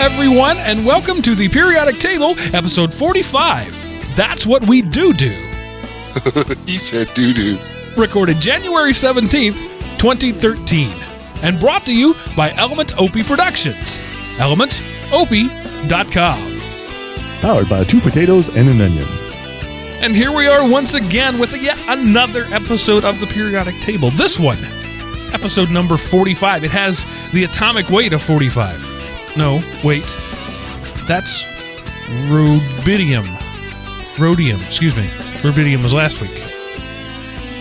Hello, everyone, and welcome to the Periodic Table, episode 45. That's what we do do. he said doo doo. Recorded January 17th, 2013. And brought to you by Element Opie Productions. ElementOpie.com. Powered by two potatoes and an onion. And here we are once again with yet another episode of the Periodic Table. This one, episode number 45. It has the atomic weight of 45. No, wait. That's rubidium. Rhodium, excuse me. Rubidium was last week.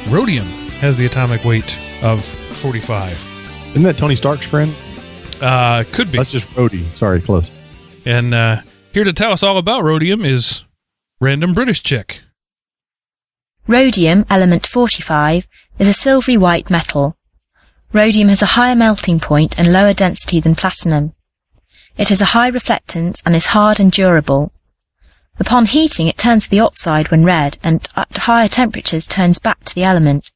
Rhodium has the atomic weight of 45. Isn't that Tony Stark's friend? Uh, could be. That's just Rhodey. Sorry, close. And uh, here to tell us all about rhodium is random British chick. Rhodium, element 45, is a silvery white metal. Rhodium has a higher melting point and lower density than platinum. It has a high reflectance and is hard and durable. Upon heating, it turns to the oxide when red and at higher temperatures turns back to the element.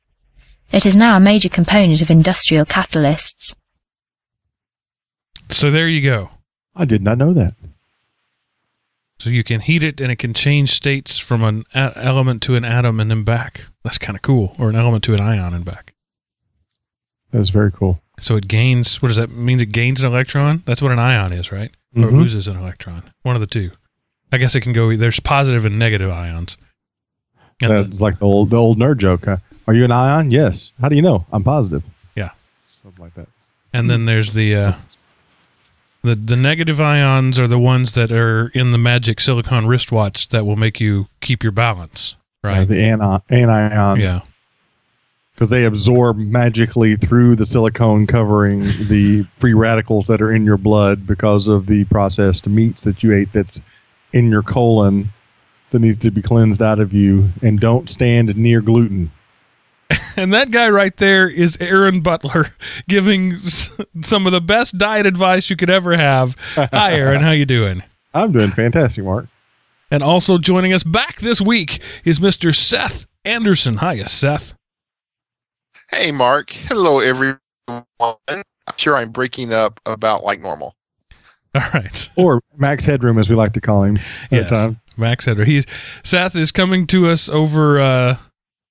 It is now a major component of industrial catalysts. So there you go. I did not know that. So you can heat it and it can change states from an a- element to an atom and then back. That's kind of cool. Or an element to an ion and back. That was very cool. So it gains, what does that mean? It gains an electron? That's what an ion is, right? Or it Mhm. loses an electron. One of the two. I guess it can go, there's positive and negative ions. And the- That's like the old the old nerd joke. Huh? Are you an ion? Yes. How do you know? I'm positive. Yeah. Something like that. And then there's the uh, the the negative ions are the ones that are in the magic silicon wristwatch that will make you keep your balance, Uh, right? the anion, anion. yeah. Because they absorb magically through the silicone covering the free radicals that are in your blood because of the processed meats that you ate that's in your colon that needs to be cleansed out of you. And don't stand near gluten. And that guy right there is Aaron Butler giving some of the best diet advice you could ever have. Hi Aaron, how you doing? I'm doing fantastic, Mark. And also joining us back this week is Mr. Seth Anderson. Hiya, Seth. Hey, Mark. Hello, everyone. I'm sure I'm breaking up about like normal. All right. Or Max Headroom, as we like to call him. at Yes. time. Max Header. He's Seth is coming to us over uh,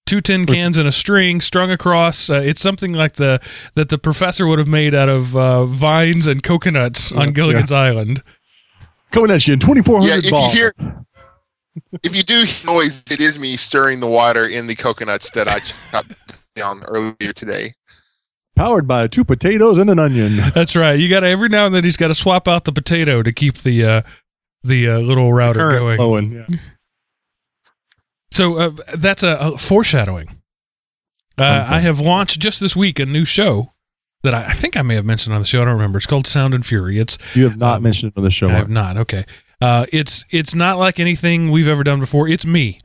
two tin cans and a string strung across. Uh, it's something like the that the professor would have made out of uh, vines and coconuts on Yeah. Gilligan's Island. Coming at you in 2,400 Yeah, if you bauds. hear, if you do noise, it is me stirring the water in the coconuts that I chopped down earlier today. Powered by two potatoes and an onion. That's right. You got to every now and then he's got to swap out the potato to keep the uh, the uh, little router Current going. flowing. Yeah. So uh, that's a, a foreshadowing. Uh, Okay. I have launched just this week a new show that I, I think I may have mentioned on the show. I don't remember. It's called Sound and Fury. It's You have not Um, mentioned it on the show. I have not. Okay. Uh, it's it's not like anything we've ever done before. It's me.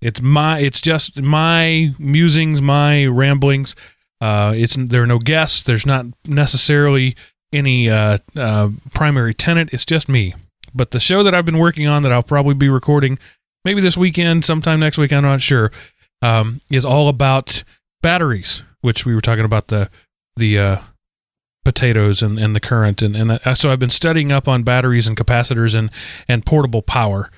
It's my. It's just my musings, my ramblings. Uh, it's there are no guests. There's not necessarily any uh, uh, primary tenant. It's just me. But the show that I've been working on that I'll probably be recording maybe this weekend, sometime next week. I'm not sure. Um, is all about batteries, which we were talking about the the uh, potatoes and, and the current and, and that, so I've been studying up on batteries and capacitors and and portable power.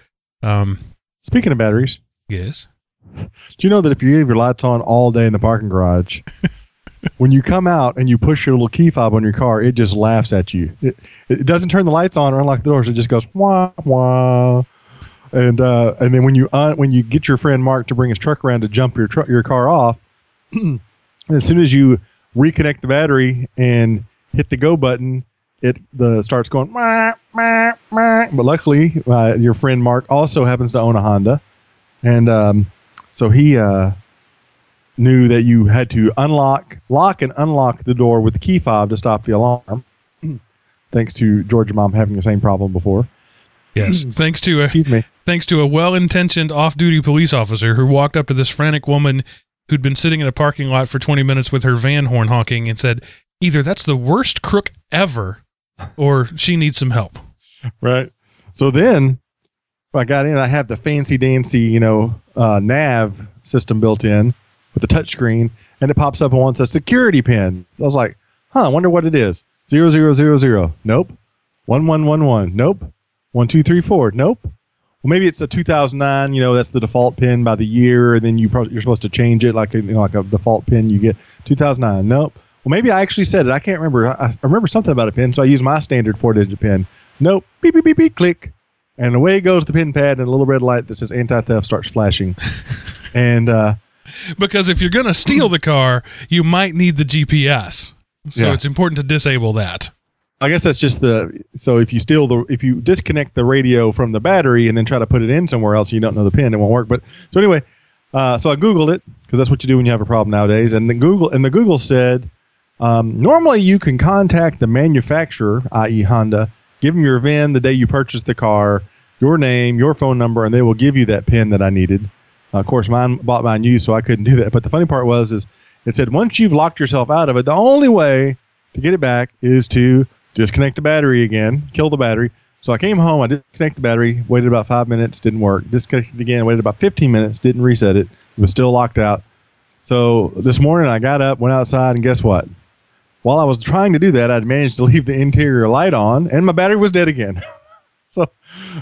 Um, Speaking of batteries, yes. do you know that if you leave your lights on all day in the parking garage, when you come out and you push your little key fob on your car, it just laughs at you. It, it doesn't turn the lights on or unlock the doors. It just goes wah wah. And uh, and then when you uh, when you get your friend Mark to bring his truck around to jump your truck your car off, as soon as you reconnect the battery and hit the go button, it the starts going. Wah, wah, wah. But luckily, uh, your friend Mark also happens to own a Honda, and um, so he uh, knew that you had to unlock, lock, and unlock the door with the key fob to stop the alarm. Thanks to Georgia mom having the same problem before. Yes. thanks to a Excuse me. thanks to a well-intentioned off-duty police officer who walked up to this frantic woman who'd been sitting in a parking lot for 20 minutes with her van horn honking and said, "Either that's the worst crook ever, or she needs some help." Right. So then I got in. I have the fancy dancy, you know, uh, nav system built in with the touch screen, and it pops up and wants a security pin. I was like, huh, I wonder what it is. Zero zero zero zero. Nope. One one one one. Nope. One two three four. Nope. Well, maybe it's a 2009. You know, that's the default pin by the year, and then you pro- you're supposed to change it like a, you know, like a default pin. You get 2009. Nope. Well, maybe I actually said it. I can't remember. I, I remember something about a pin, so I use my standard four-digit pin. Nope. Beep beep beep beep. Click, and away goes the pin pad, and a little red light that says anti-theft starts flashing. and uh, Because if you're going to steal the car, you might need the GPS. So Yeah. it's important to disable that. I guess that's just the so if you steal the if you disconnect the radio from the battery and then try to put it in somewhere else, you don't know the pin, it won't work. But so anyway, uh, so I googled it because that's what you do when you have a problem nowadays. And the Google and the Google said um, normally you can contact the manufacturer, i.e. Honda, give them your VIN the day you purchased the car, your name, your phone number, and they will give you that pin that I needed. Uh, of course, mine bought mine used, so I couldn't do that. But the funny part was is it said once you've locked yourself out of it, the only way to get it back is to disconnect the battery again, kill the battery. So I came home, I disconnected the battery, waited about five minutes, didn't work. Disconnected again, waited about 15 minutes, didn't reset it. It was still locked out. So this morning I got up, went outside, and guess what? While I was trying to do that, I'd managed to leave the interior light on, and my battery was dead again.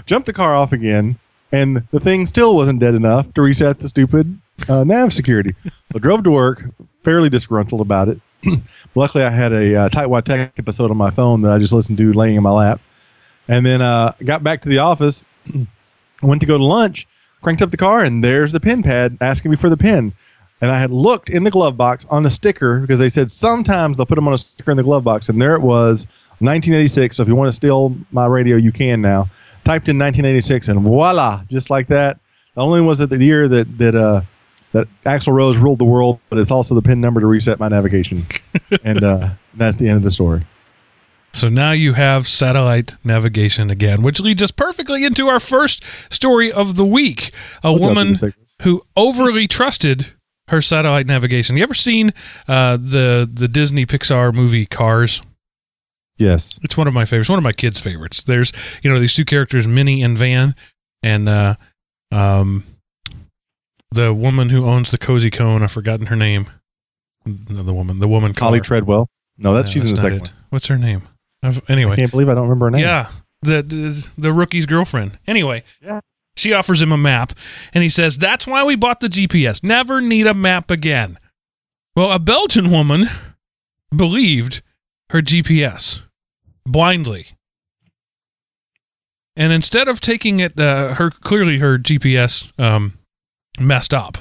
jumped the car off again, and the thing still wasn't dead enough to reset the stupid uh, nav security. So drove to work, fairly disgruntled about it. Luckily, I had a uh, Tightwad Tech episode on my phone that I just listened to laying in my lap. And then uh, got back to the office, went to go to lunch, cranked up the car, and there's the pin pad asking me for the pin. And I had looked in the glove box on the sticker because they said sometimes they'll put them on a sticker in the glove box. And there it was, 1986. So if you want to steal my radio, you can now. Typed in 1986, and voila, just like that. Not only was it the year that that uh, that Axl Rose ruled the world, but it's also the pin number to reset my navigation. and uh, that's the end of the story. So now you have satellite navigation again, which leads us perfectly into our first story of the week. A woman in the segments. who overly trusted her satellite navigation. You ever seen uh, the the Disney Pixar movie Cars? Yes. It's one of my favorites. One of my kids' favorites. There's you know these two characters, Minnie and Van, and uh, um, the woman who owns the cozy cone. I've forgotten her name. No, The woman, the woman, Holly car. Treadwell. No, that's No, she's in the second it. What's her name? I've- Anyway, I can't believe I don't remember her name. yeah, the, the the rookie's girlfriend. Anyway, Yeah. she offers him a map, and he says, "That's why we bought the GPS. Never need a map again." Well, a Belgian woman believed her GPS blindly, and instead of taking it, uh, her clearly her GPS um, messed up.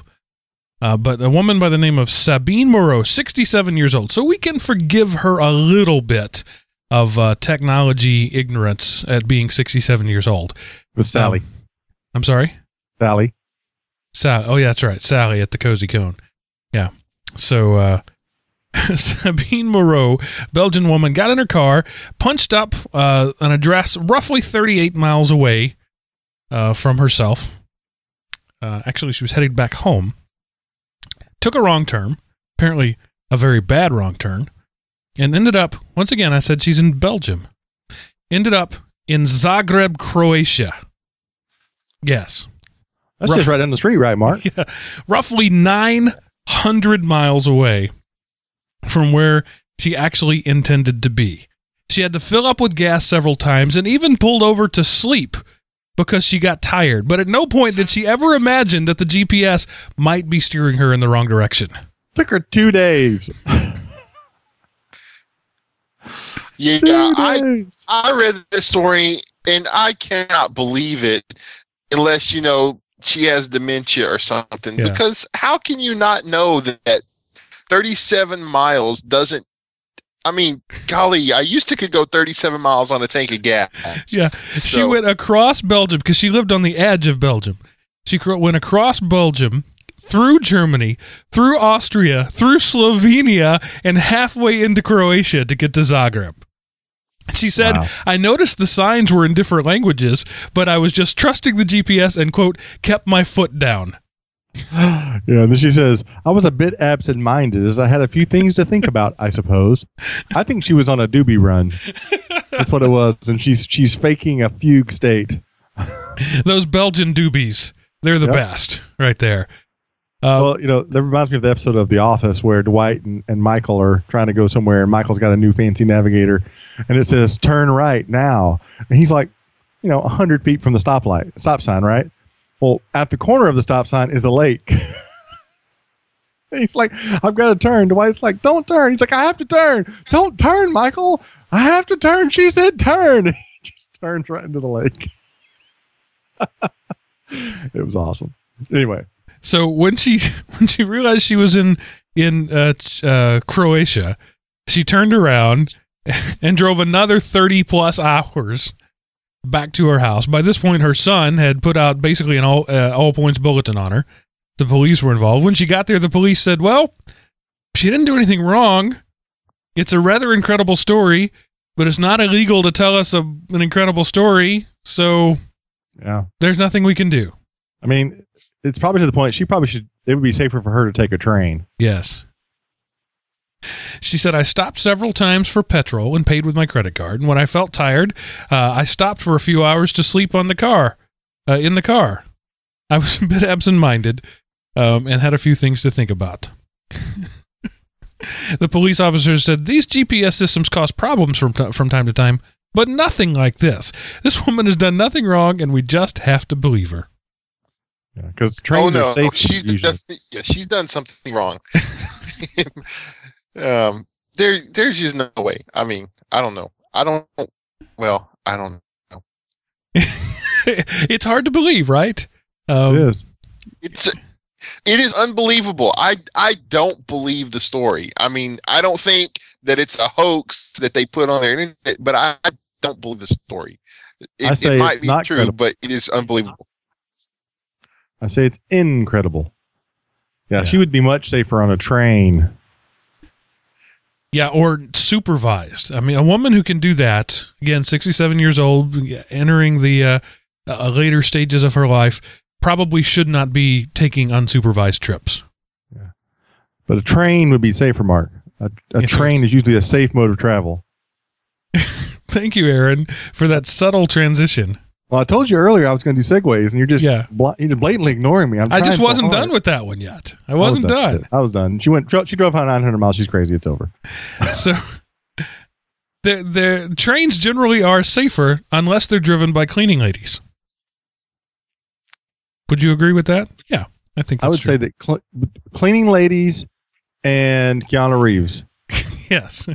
Uh, but a woman by the name of Sabine Moreau, 67 years old. So we can forgive her a little bit of uh, technology ignorance at being 67 years old. With Sally. Um, I'm sorry? Sally. Sally. Oh, yeah, that's right. Sally at the Cozy Cone. Yeah. So, uh, Sabine Moreau, Belgian woman, got in her car, punched up uh, an address roughly 38 miles away uh, from herself. Uh, actually, she was headed back home. Took a wrong turn, apparently a very bad wrong turn, and ended up, once again, I said she's in Belgium. Ended up in Zagreb, Croatia. Yes. That's Right. just right down the street, right, Mark? Yeah, roughly 900 miles away from where she actually intended to be. She had to fill up with gas several times and even pulled over to sleep because she got tired. But at no point did she ever imagine that the GPS might be steering her in the wrong direction. Took her two days. Yeah, Two I days. I read this story and I cannot believe it unless you know she has dementia or something. Yeah. Because how can you not know that 37 miles doesn't? I mean, golly, I used to could go 37 miles on a tank of gas. Yeah, she went across Belgium because she lived on the edge of Belgium. She went across Belgium, through Germany, through Austria, through Slovenia, and halfway into Croatia to get to Zagreb. She said, Wow. I noticed the signs were in different languages, but I was just trusting the GPS and, quote, kept my foot down. Yeah, and then she says, I was a bit absent minded as I had a few things to think about, I suppose. I think she was on a doobie run. That's what it was. And she's she's faking a fugue state. Those Belgian doobies, they're the Yep. best right there. Uh, well, you know, that reminds me of the episode of The Office where Dwight and, and Michael are trying to go somewhere, and Michael's got a new fancy navigator, and it says "turn right now," and he's like, you know, hundred feet from the stoplight, stop sign, right? Well, at the corner of the stop sign is a lake. he's like, I've got to turn. Dwight's like, don't turn. He's like, I have to turn. Don't turn, Michael. I have to turn. She said turn. He just turns right into the lake. it was awesome. Anyway, So when she when she realized she was in in uh, uh, Croatia, she turned around and drove another thirty plus hours back to her house. By this point, her son had put out basically an all uh, all points bulletin on her. The police were involved. When she got there, the police said, "Well, she didn't do anything wrong. It's a rather incredible story, but it's not illegal to tell us a, an incredible story. So yeah. there's nothing we can do." I mean, it's probably to the point she probably should. It would be safer for her to take a train. Yes. She said, I stopped several times for petrol and paid with my credit card. And when I felt tired, uh, I stopped for a few hours to sleep on the car, uh, in the car. I was a bit absent minded um, and had a few things to think about. the police officer said, These GPS systems cause problems from, t- from time to time, but nothing like this. This woman has done nothing wrong, and we just have to believe her. Because trains oh no, are safe. she's yeah, she's done something wrong. um, there, there's just no way. I mean, I don't know. I don't. Well, I don't. Know. it's hard to believe, right? Um, it is. It's it is unbelievable. I I don't believe the story. I mean, I don't think that it's a hoax that they put on their internet, but I, I don't believe the story. It, I say it might it's be not true, credible. but it is unbelievable. I say it's incredible. Yeah, Yeah. she would be much safer on a train. Yeah, or supervised. I mean, a woman who can do that, again, 67 years old, entering the uh, uh, later stages of her life, probably should not be taking unsupervised trips. Yeah. But a train would be safer, Mark. A, a train is usually a safe mode of travel. Thank you, Aaron, for that subtle transition. Well, I told you earlier I was going to do segues, and you're just Yeah. bl- you're just blatantly ignoring me. I'm I just wasn't hard. done with that one yet. I I was wasn't done. I was done. She went. She drove 900 miles. She's crazy. It's over. so the the trains generally are safer unless they're driven by cleaning ladies. Would you agree with that? Yeah, I think that's I would true. say that cl- cleaning ladies and Keanu Reeves. Yes.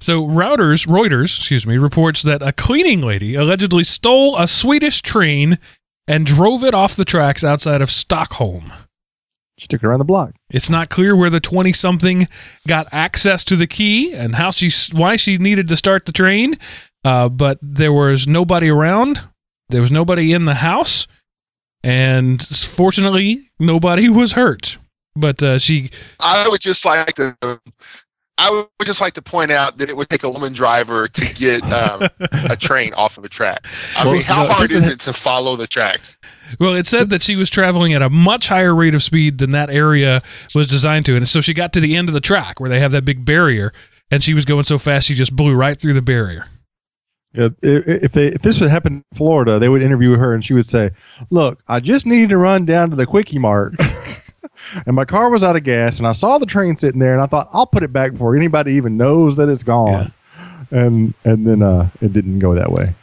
So Reuters, Reuters, excuse me, reports that a cleaning lady allegedly stole a Swedish train and drove it off the tracks outside of Stockholm. She took it around the block. It's not clear where the 20 something got access to the key and how she why she needed to start the train. Uh, but there was nobody around. There was nobody in the house. And fortunately, nobody was hurt. But uh, she I would just like to. I would just like to point out that it would take a woman driver to get um, a train off of a track. I Well, mean, how no, hard is is- it to follow the tracks? Well, it said that she was traveling at a much higher rate of speed than that area was designed to. And so she got to the end of the track where they have that big barrier, and she was going so fast she just blew right through the barrier. Yeah, i- i- if they if this would happen in Florida, they would interview her and she would say, "Look, I just needed to run down to the quickie mart, and my car was out of gas, and I saw the train sitting there, and I thought I'll put it back before anybody even knows that it's gone." And and then uh, it didn't go that way.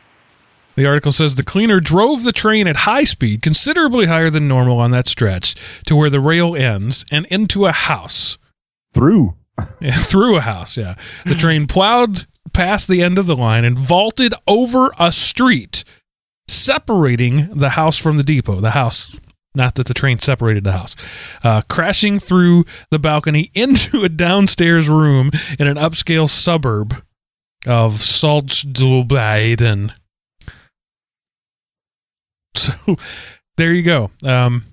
The article says the cleaner drove the train at high speed, considerably higher than normal on that stretch, to where the rail ends and into a house. Through Yeah, through a house, yeah. The train plowed past the end of the line and vaulted over a street, separating the house from the depot. The house, not that the train separated the house, uh, crashing through the balcony into a downstairs room in an upscale suburb of Saltsjöbaden. So there you go. Um,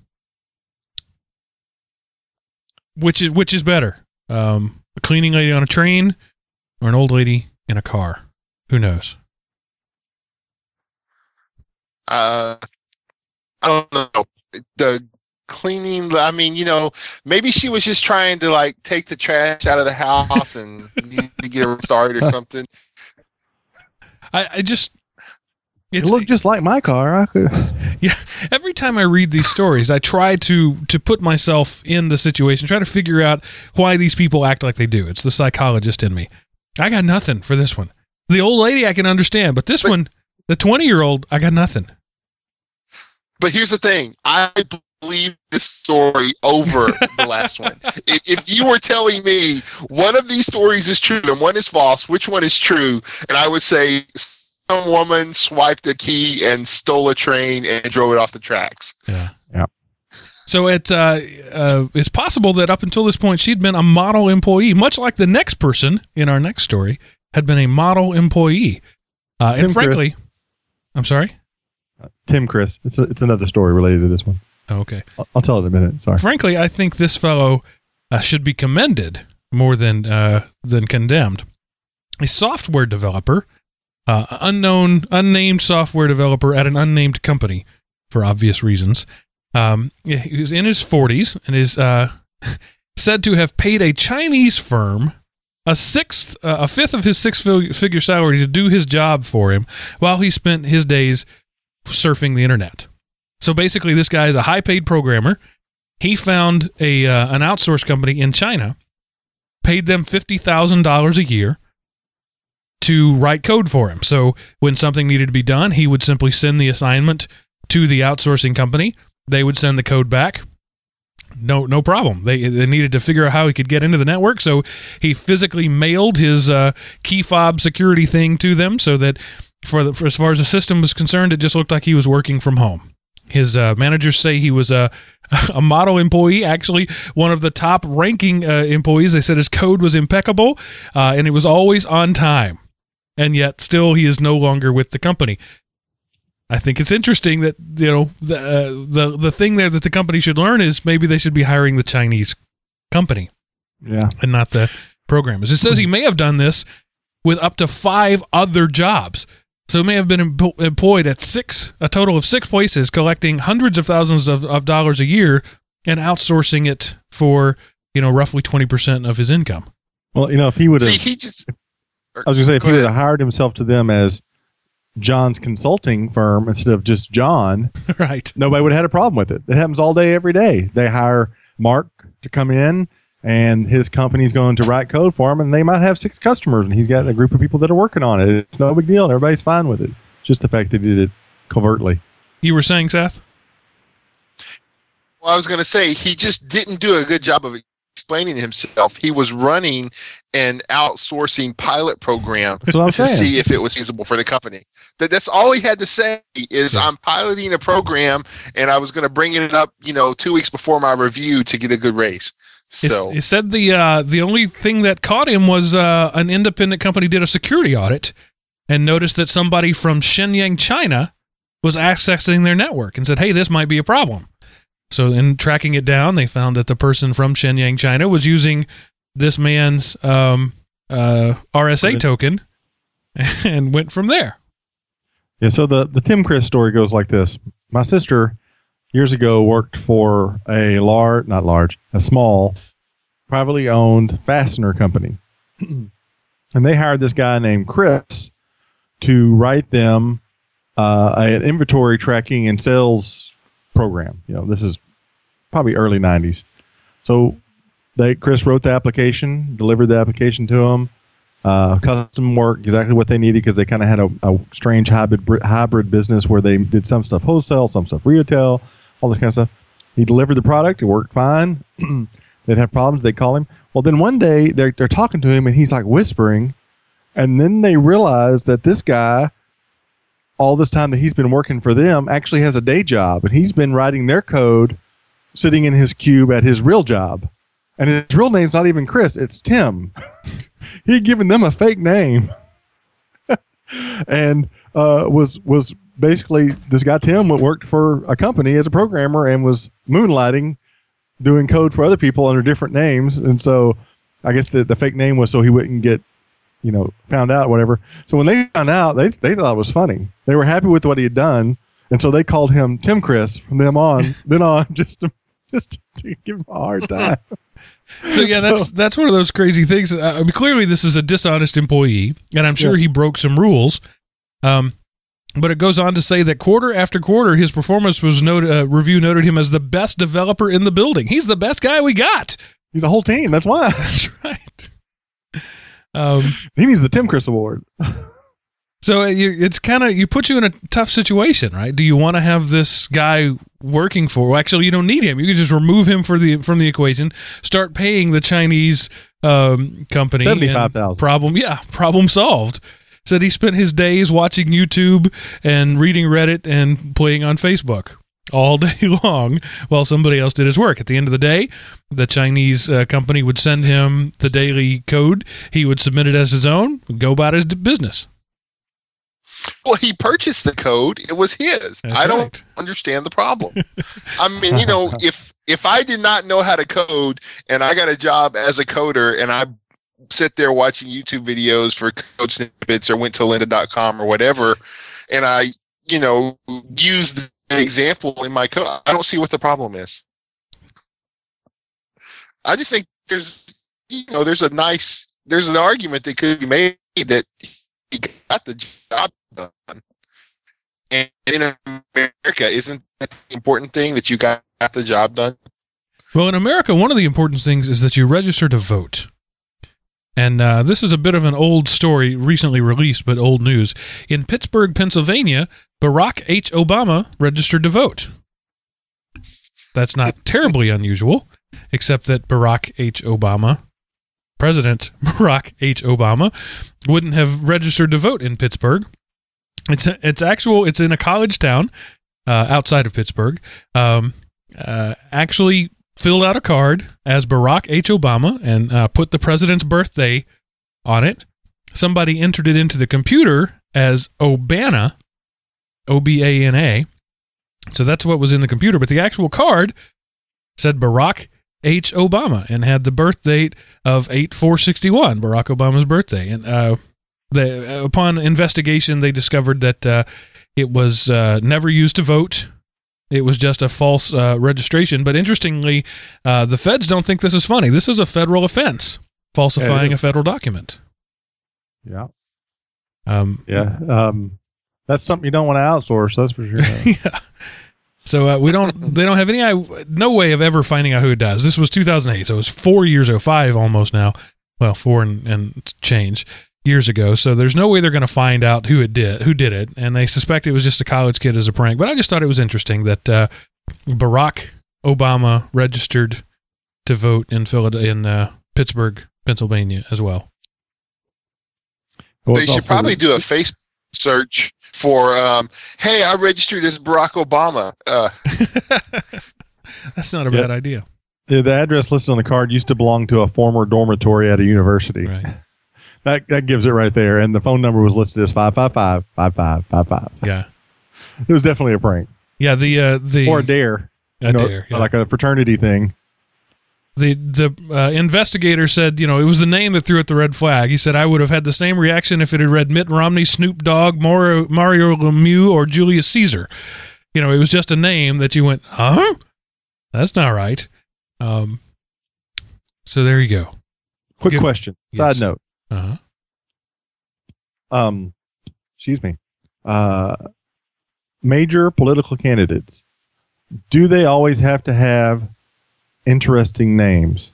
which is which is better? Um, a cleaning lady on a train or an old lady in a car? Who knows? Uh, I don't know. The cleaning. I mean, you know, maybe she was just trying to like take the trash out of the house and need to get it started or something. I, I just It looked just like my car. I could. yeah. Every time I read these stories, I try to to put myself in the situation, try to figure out why these people act like they do. It's the psychologist in me. I got nothing for this one. The old lady I can understand, but this But- one, the twenty year old, I got nothing. But here's the thing: I believe this story over the last one. If, if you were telling me one of these stories is true and one is false, which one is true? And I would say some woman swiped a key and stole a train and drove it off the tracks. Yeah. Yeah. So it uh, uh, it's possible that up until this point she'd been a model employee, much like the next person in our next story had been a model employee. Uh, and Tim frankly, I'm sorry. Tim Chris. It's a, it's another story related to this one. Oh, okay. I'll, I'll tell it in a minute. Sorry. Frankly, I think this fellow uh, should be commended more than uh, than condemned. A software developer, uh, unknown, unnamed software developer at an unnamed company, for obvious reasons. Um, he was in his 40s and is uh, said to have paid a Chinese firm a sixth, uh, a fifth of his six-figure salary to do his job for him, while he spent his days surfing the internet. So basically, this guy is a high-paid programmer. He found a uh, an outsource company in China, paid them fifty thousand dollars a year to write code for him. So when something needed to be done, he would simply send the assignment to the outsourcing company. They would send the code back. No, no problem. They they needed to figure out how he could get into the network, so he physically mailed his uh, key fob security thing to them, so that for, the, for as far as the system was concerned, it just looked like he was working from home. His uh, managers say he was a a model employee, actually one of the top ranking uh, employees. They said his code was impeccable uh, and it was always on time, and yet still he is no longer with the company. I think it's interesting that you know the uh, the the thing there that the company should learn is maybe they should be hiring the Chinese company Yeah. and not the programmers. It says he may have done this with up to five other jobs. So he may have been empo- employed at six, a total of six places, collecting hundreds of thousands of, of dollars a year and outsourcing it for, you know, roughly 20% of his income. Well, you know, if he would See, have, he just I was gonna say, if Go he would have hired himself to them as John's consulting firm instead of just John, right. nobody would have had a problem with it. It happens all day, every day. They hire Mark to come in, and his company's going to write code for him, and they might have six customers, and he's got a group of people that are working on it. It's no big deal, and everybody's fine with it. Just the fact that he did it covertly. You were saying, Seth? Well, I was going to say he just didn't do a good job of explaining himself. He was running an outsourcing pilot program That's I'm to saying. see if it was feasible for the company. That that's all he had to say is I'm piloting a program and I was going to bring it up, you know, 2 weeks before my review to get a good raise. So, It said the uh, the only thing that caught him was uh, an independent company did a security audit and noticed that somebody from Shenyang, China, was accessing their network and said, "Hey, this might be a problem." So, in tracking it down, they found that the person from Shenyang, China, was using this man's um, uh, RSA token, and went from there. Yeah, so the, the Tim Chris story goes like this. My sister years ago worked for a large, not large, a small, privately owned fastener company. and they hired this guy named Chris to write them uh, an inventory tracking and sales program. You know, this is probably early 90s. So they Chris wrote the application, delivered the application to them uh, custom work, exactly what they needed because they kind of had a, a strange hybrid hybrid business where they did some stuff wholesale, some stuff retail, all this kind of stuff. He delivered the product; it worked fine. They'd have problems; they'd call him. Well, then one day they're they're talking to him, and he's like whispering, and then they realize that this guy, all this time that he's been working for them, actually has a day job, and he's been writing their code, sitting in his cube at his real job, and his real name's not even Chris; it's Tim. He'd given them a fake name. And uh, was was basically this guy Tim worked for a company as a programmer and was moonlighting doing code for other people under different names and so I guess the, the fake name was so he wouldn't get you know found out whatever so when they found out they, they thought it was funny they were happy with what he had done and so they called him Tim Chris from them on then on just to just to give him a hard time So yeah, that's that's one of those crazy things. Uh, I mean, clearly, this is a dishonest employee, and I'm sure Yeah. he broke some rules. Um, But it goes on to say that quarter after quarter, his performance was noted. Uh, review noted him as the best developer in the building. He's the best guy we got. He's a whole team. That's why That's right. Um, he needs the Tim Chris Award. so it's kind of you put you in a tough situation, right? Do you want to have this guy working for? Well, actually, you don't need him. You can just remove him for the from the equation. Start paying the Chinese um, company. Seventy-five thousand. Problem, yeah, problem solved. Said he spent his days watching YouTube and reading Reddit and playing on Facebook all day long while somebody else did his work. At the end of the day, the Chinese uh, company would send him the daily code. He would submit it as his own, go about his business. Well, he purchased the code. It was his. That's I don't right. understand the problem. I mean, you know, if if I did not know how to code and I got a job as a coder and I sit there watching YouTube videos for code snippets or went to lynda.com or whatever and I, you know, use the example in my code, I don't see what the problem is. I just think there's you know, there's a nice there's an argument that could be made that he got the job done. And in America, isn't that the important thing that you got the job done? Well, in America, one of the important things is that you register to vote. And uh, this is a bit of an old story, recently released, but old news. In Pittsburgh, Pennsylvania, Barack H. Obama registered to vote. That's not terribly unusual, except that Barack H. Obama, President Barack H. Obama, wouldn't have registered to vote in Pittsburgh. It's it's actual. It's in a college town uh, outside of Pittsburgh. Um, uh, actually filled out a card as Barack H. Obama and uh, put the president's birthday on it. Somebody entered it into the computer as Obana, O B A N A. So that's what was in the computer. But the actual card said Barack H. Obama and had the birth date of 8 461, Barack Obama's birthday. And uh, the, upon investigation, they discovered that uh, it was uh, never used to vote. It was just a false uh, registration. But interestingly, uh, the feds don't think this is funny. This is a federal offense, falsifying Yeah, a federal document. Yeah. Um, Yeah. Um, that's something you don't want to outsource. That's for sure. yeah. So uh, we don't. They don't have any. i- No way of ever finding out who it does. This was 2008, so it was four years ago, five almost now. Well, four and, and change years ago. So there's no way they're going to find out who it did, who did it, and they suspect it was just a college kid as a prank. But I just thought it was interesting that uh, Barack Obama registered to vote in Philadelphia, in uh, Pittsburgh, Pennsylvania, as well. Well, they should probably the- do a Facebook search for, um, hey, I registered as Barack Obama. Uh, That's not a Yeah. bad idea, Yeah, the address listed on the card used to belong to a former dormitory at a university. right? That that gives it right there. And the phone number was listed as 555 5555. Yeah, It was definitely a prank yeah. The uh, the or a dare. a you know, dare, yeah. Like a fraternity thing. the the uh, investigator said, you know, it was the name that threw up the red flag. He said, I would have had the same reaction if it had read Mitt Romney, Snoop Dogg, Mario, Mario Lemieux, or Julius Caesar. You know, it was just a name that you went, huh? That's not right. Um, so there you go. Quick Give- question. Yes. Side note. Uh-huh. Um, excuse me. Uh, major political candidates. Do they always have to have interesting names?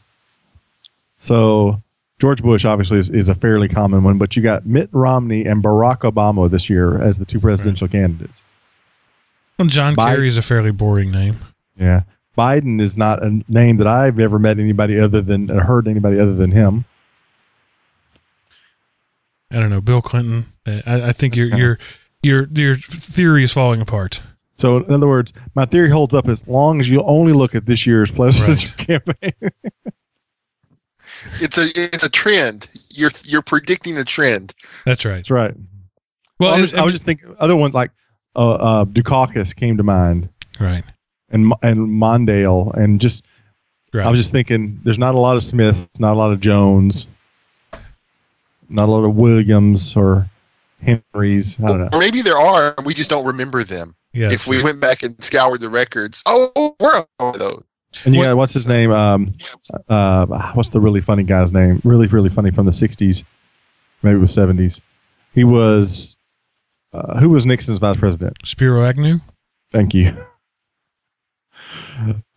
So George Bush obviously is, is a fairly common one, but you got Mitt Romney and Barack Obama this year as the two presidential candidates. Well, John Biden- Kerry is a fairly boring name. Yeah. Biden is not a name that I've ever met anybody other than or heard anybody other than him. I don't know. Bill Clinton. Uh, I, I think your your your your theory is falling apart. So, in other words, my theory holds up as long as you only look at this year's presidential campaign. it's a it's a trend. You're you're predicting a trend. That's right. That's right. Well, I it- was, I was just thinking other ones like uh, uh, Dukakis came to mind, right. and and Mondale, and just Right. I was just thinking, there's not a lot of Smith, not a lot of Jones, not a lot of Williams or Henrys. I don't know. Or maybe there are, and we just don't remember them. yeah. if we went back and scoured the records, oh, we're on those. And you What- got what's his name? Um, uh, what's the really funny guy's name? Really, really funny from the '60s, maybe it was '70s. He was Uh, who was Nixon's vice president? Spiro Agnew. Thank you.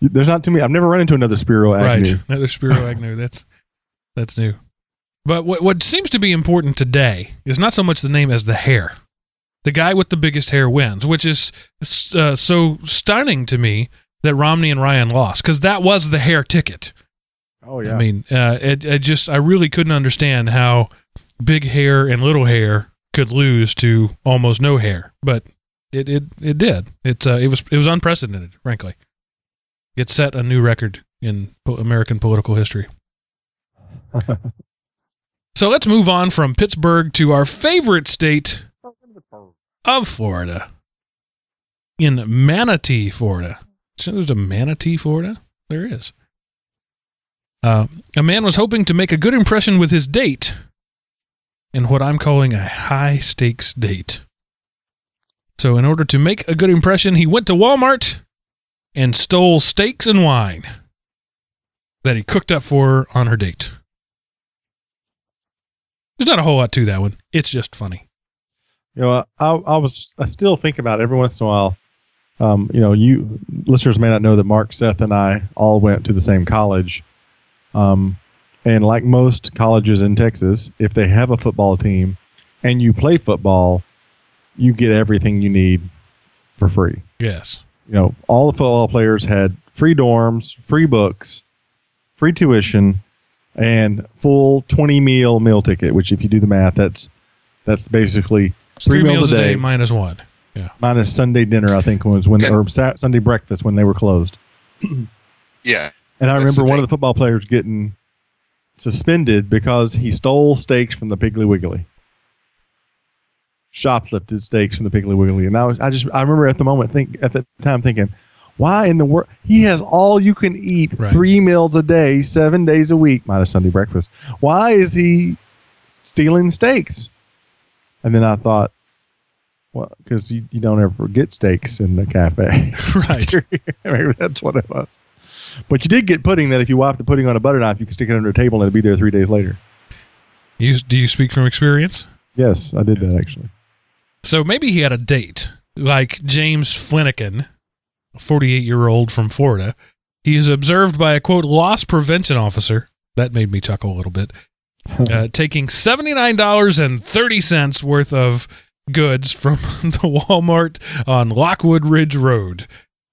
There's not too many. I've never run into another Spiro Agnew. Right, another Spiro Agnew. That's that's new. But what what seems to be important today is not so much the name as the hair. The guy with the biggest hair wins, which is uh, so stunning to me that Romney and Ryan lost because that was the hair ticket. Oh yeah. I mean, uh, it, it just I really couldn't understand how big hair and little hair could lose to almost no hair, but it it it did. It's uh, it was it was unprecedented, frankly. It set a new record in po- American political history. so let's move on from Pittsburgh to our favorite state of Florida, in Manatee, Florida. So there's a Manatee, Florida. There is. Uh, a man was hoping to make a good impression with his date in what I'm calling a high stakes date. So, in order to make a good impression, he went to Walmart and stole steaks and wine that he cooked up for her on her date. There's not a whole lot to that one. It's just funny. You know, I, I was I still think about it every once in a while. Um, you know, you listeners may not know that Mark, Seth, and I all went to the same college. Um, and like most colleges in Texas, if they have a football team and you play football, you get everything you need for free. Yes. You know, all the football players had free dorms, free books, free tuition, and full twenty meal meal ticket. Which, if you do the math, that's that's basically It's three, meals, a day, minus one. Yeah. Minus Sunday dinner. I think was when Okay. or Sa- Sunday breakfast when they were closed. Yeah. And I remember one of the football players getting suspended because he stole steaks from the Piggly Wiggly. Shoplifted steaks from the Piggly Wiggly, and I was I just I remember at the moment think at the time thinking, why in the world he has all you can eat Right. three meals a day, seven days a week minus Sunday breakfast. Why is he stealing steaks? And then I thought, well, because you, you don't ever get steaks in the cafe. Right. Maybe that's what it was. But you did get pudding that if you wipe the pudding on a butter knife, you can stick it under a table and it'll be there three days later. You, do you speak from experience? Yes, I did that actually. So maybe he had a date, like James Flanagan, 48 year old from Florida. He is observed by a quote loss prevention officer. That made me chuckle a little bit. Uh, taking $79.30 worth of goods from the Walmart on Lockwood Ridge Road.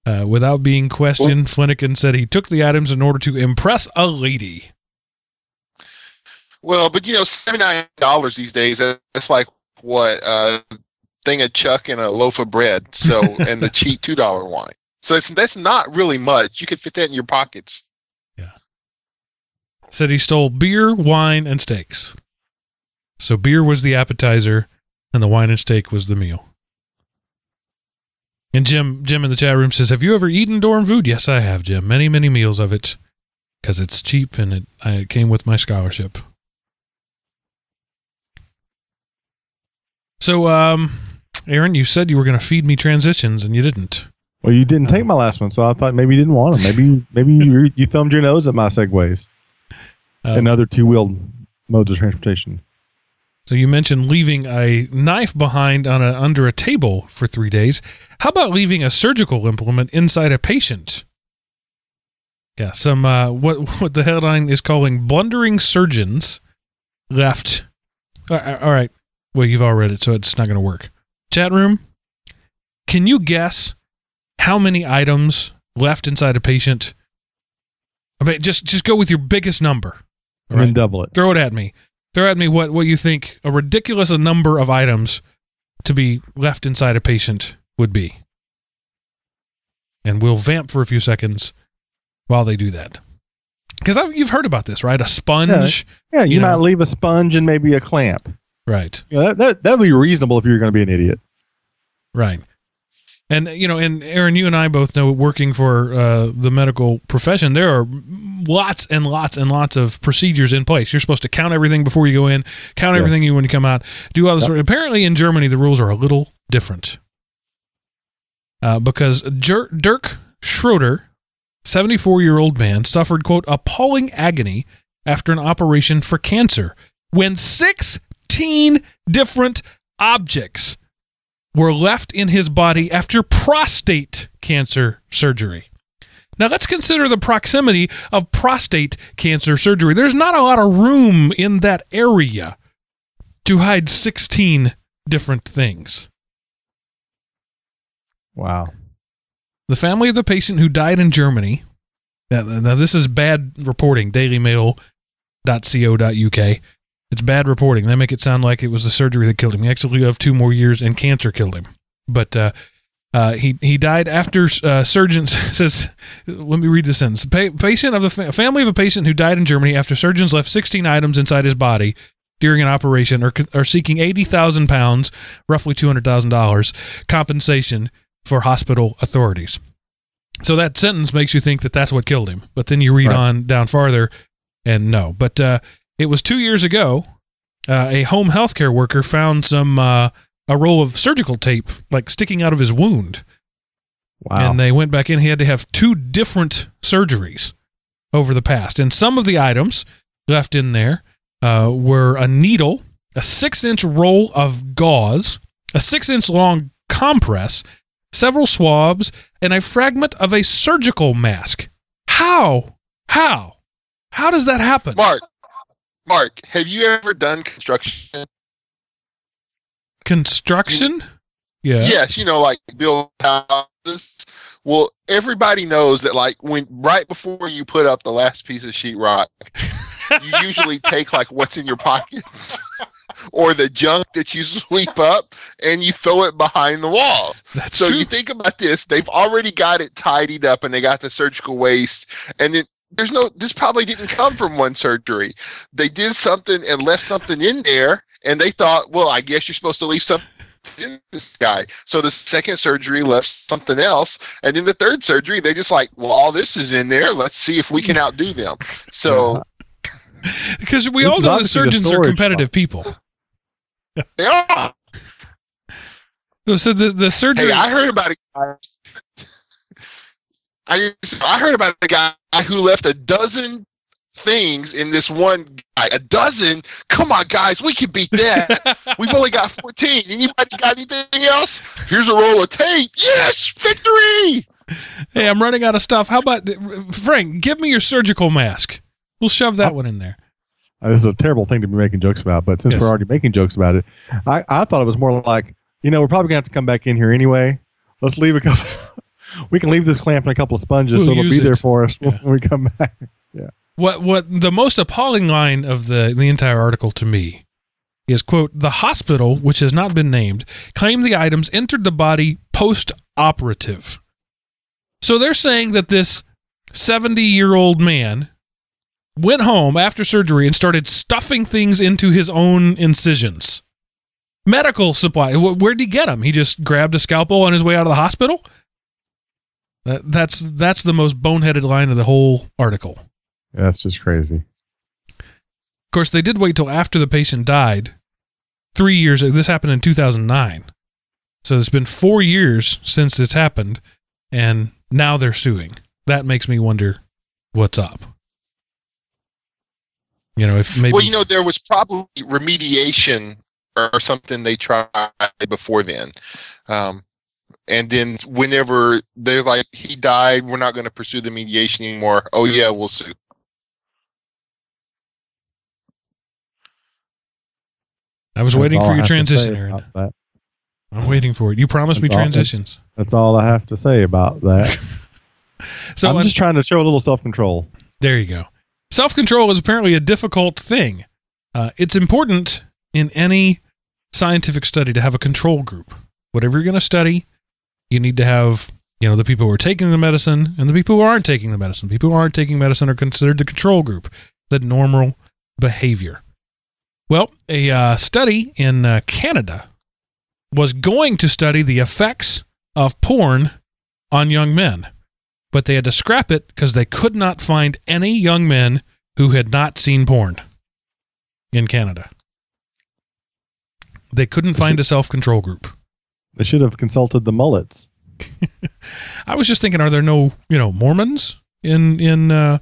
Uh, without being questioned, Flanagan said he took the items in order to impress a lady. Well, but you know, seventy nine dollars these days. that- That's like what a thing of chuck and a loaf of bread. So, and the cheap two dollar wine. So that's not really much. You could fit that in your pockets. Yeah. Said he stole beer, wine, and steaks. So beer was the appetizer, and the wine and steak was the meal. And Jim, Jim in the chat room says, "Have you ever eaten dorm food?" Yes, I have, Jim. Many, many meals of it, because it's cheap and it, I, it came with my scholarship. So, um, Aaron, you said you were going to feed me transitions, and you didn't. Well, you didn't take my last one, so I thought maybe you didn't want them. Maybe maybe you you thumbed your nose at my segways Uh, and other two wheeled modes of transportation. So you mentioned leaving a knife behind on a under a table for three days. How about leaving a surgical implement inside a patient? Yeah, some uh, what what the headline is calling blundering surgeons left. Uh, uh, all right, well you've all read it, so it's not going to work. Chat room, can you guess how many items left inside a patient? I mean, just just go with your biggest number. And right? then double it. throw it at me. Throw at me what, what you think a ridiculous number of items to be left inside a patient would be. And we'll vamp for a few seconds while they do that. Because you've heard about this, right? A sponge. Yeah, you, You might know. leave a sponge and maybe a clamp. Right, You know, that, that that'd be reasonable if you're going to be an idiot. right. And, you know, and Aaron, you and I both know working for uh, the medical profession, there are lots and lots and lots of procedures in place. You're supposed to count everything before you go in, count Yes. everything you when you come out, do all this. Yep. Apparently, in Germany, the rules are a little different. Uh, because Jer- Dirk Schroeder, 74 year old man, suffered, quote, appalling agony after an operation for cancer when 16 different objects were left in his body after prostate cancer surgery. Now let's consider the proximity of prostate cancer surgery. There's not a lot of room in that area to hide 16 different things. Wow. The family of the patient who died in Germany. Now, now this is bad reporting. DailyMail.co.uk. It's bad reporting. They make it sound like it was the surgery that killed him. He actually lived two more years, and cancer killed him. But uh, uh, he he died after uh, surgeons says. Let me read the sentence. Pa- patient of the fa- family of a patient who died in Germany after surgeons left 16 items inside his body during an operation are, are seeking 80,000 pounds, roughly $200,000 compensation for hospital authorities. So that sentence makes you think that that's what killed him. But then you read Right. on down farther and no. But uh, it was two years ago, uh, a home healthcare worker found some, uh, a roll of surgical tape like sticking out of his wound. Wow. And they went back in. He had to have two different surgeries over the past. And some of the items left in there uh, were a needle, a six inch roll of gauze, a six inch long compress, several swabs, and a fragment of a surgical mask. How? How? How does that happen? Mark, Mark, have you ever done construction? Construction? Yeah. Yes, you know, like build houses. Well, everybody knows that, like, when right before you put up the last piece of sheetrock, you usually take like what's in your pockets or the junk that you sweep up and you throw it behind the walls. That's So true. you think about this, they've already got it tidied up and they got the surgical waste and then there's no this probably didn't come from one surgery. They did something and left something in there and they thought, well, I guess you're supposed to leave something in this guy. So the second surgery left something else and in the third surgery they just like, well, all this is in there. Let's see if we can outdo them. So Because we all know that obviously the surgeons are storage competitive people. they are. So the, the surgery. Hey, I heard about a guy. I I heard about a guy who left a dozen things in this one guy. A dozen? Come on, guys, we can beat that. We've only got fourteen. Anybody got anything else? Here's a roll of tape. Yes, victory! Hey, I'm running out of stuff. How about Frank? Give me your surgical mask. We'll shove that one in there. Uh, this is a terrible thing to be making jokes about, but since Yes. we're already making jokes about it, I, I thought it was more like, you know, we're probably gonna have to come back in here anyway. Let's leave a couple. We can leave this clamp and a couple of sponges, We'll so it'll be there for us Yeah. when we come back. Yeah. What what the most appalling line of the the entire article to me is quote the hospital which has not been named claimed the items entered the body post operative. So they're saying that this 70 year old man went home after surgery and started stuffing things into his own incisions. Medical supply. Where'd he get them? He just grabbed a scalpel on his way out of the hospital. That, that's that's the most boneheaded line of the whole article. That's just crazy. Of course, they did wait till after the patient died. Three years. This happened in 2009. So it's been four years since it's happened, and now they're suing. That makes me wonder what's up. You know, if maybe. Well, you know, there was probably remediation or, or something they tried before then. Um, and then whenever they're like, he died, we're not going to pursue the mediation anymore. Oh, yeah, we'll sue. I was That's waiting for I your transition, Aaron. I'm waiting for it. You promised me all- transitions. That's all I have to say about that. So I'm uh, just trying to show a little self control. There you go. Self control is apparently a difficult thing. Uh, it's important in any scientific study to have a control group. Whatever you're going to study, you need to have you know the people who are taking the medicine and the people who aren't taking the medicine. People who aren't taking medicine are considered the control group, the normal behavior. Well, a uh, study in uh, Canada was going to study the effects of porn on young men but they had to scrap it because they could not find any young men who had not seen porn in Canada. They couldn't find a self control group. They should have consulted the mullets. I was just thinking, are there no you know Mormons in in uh,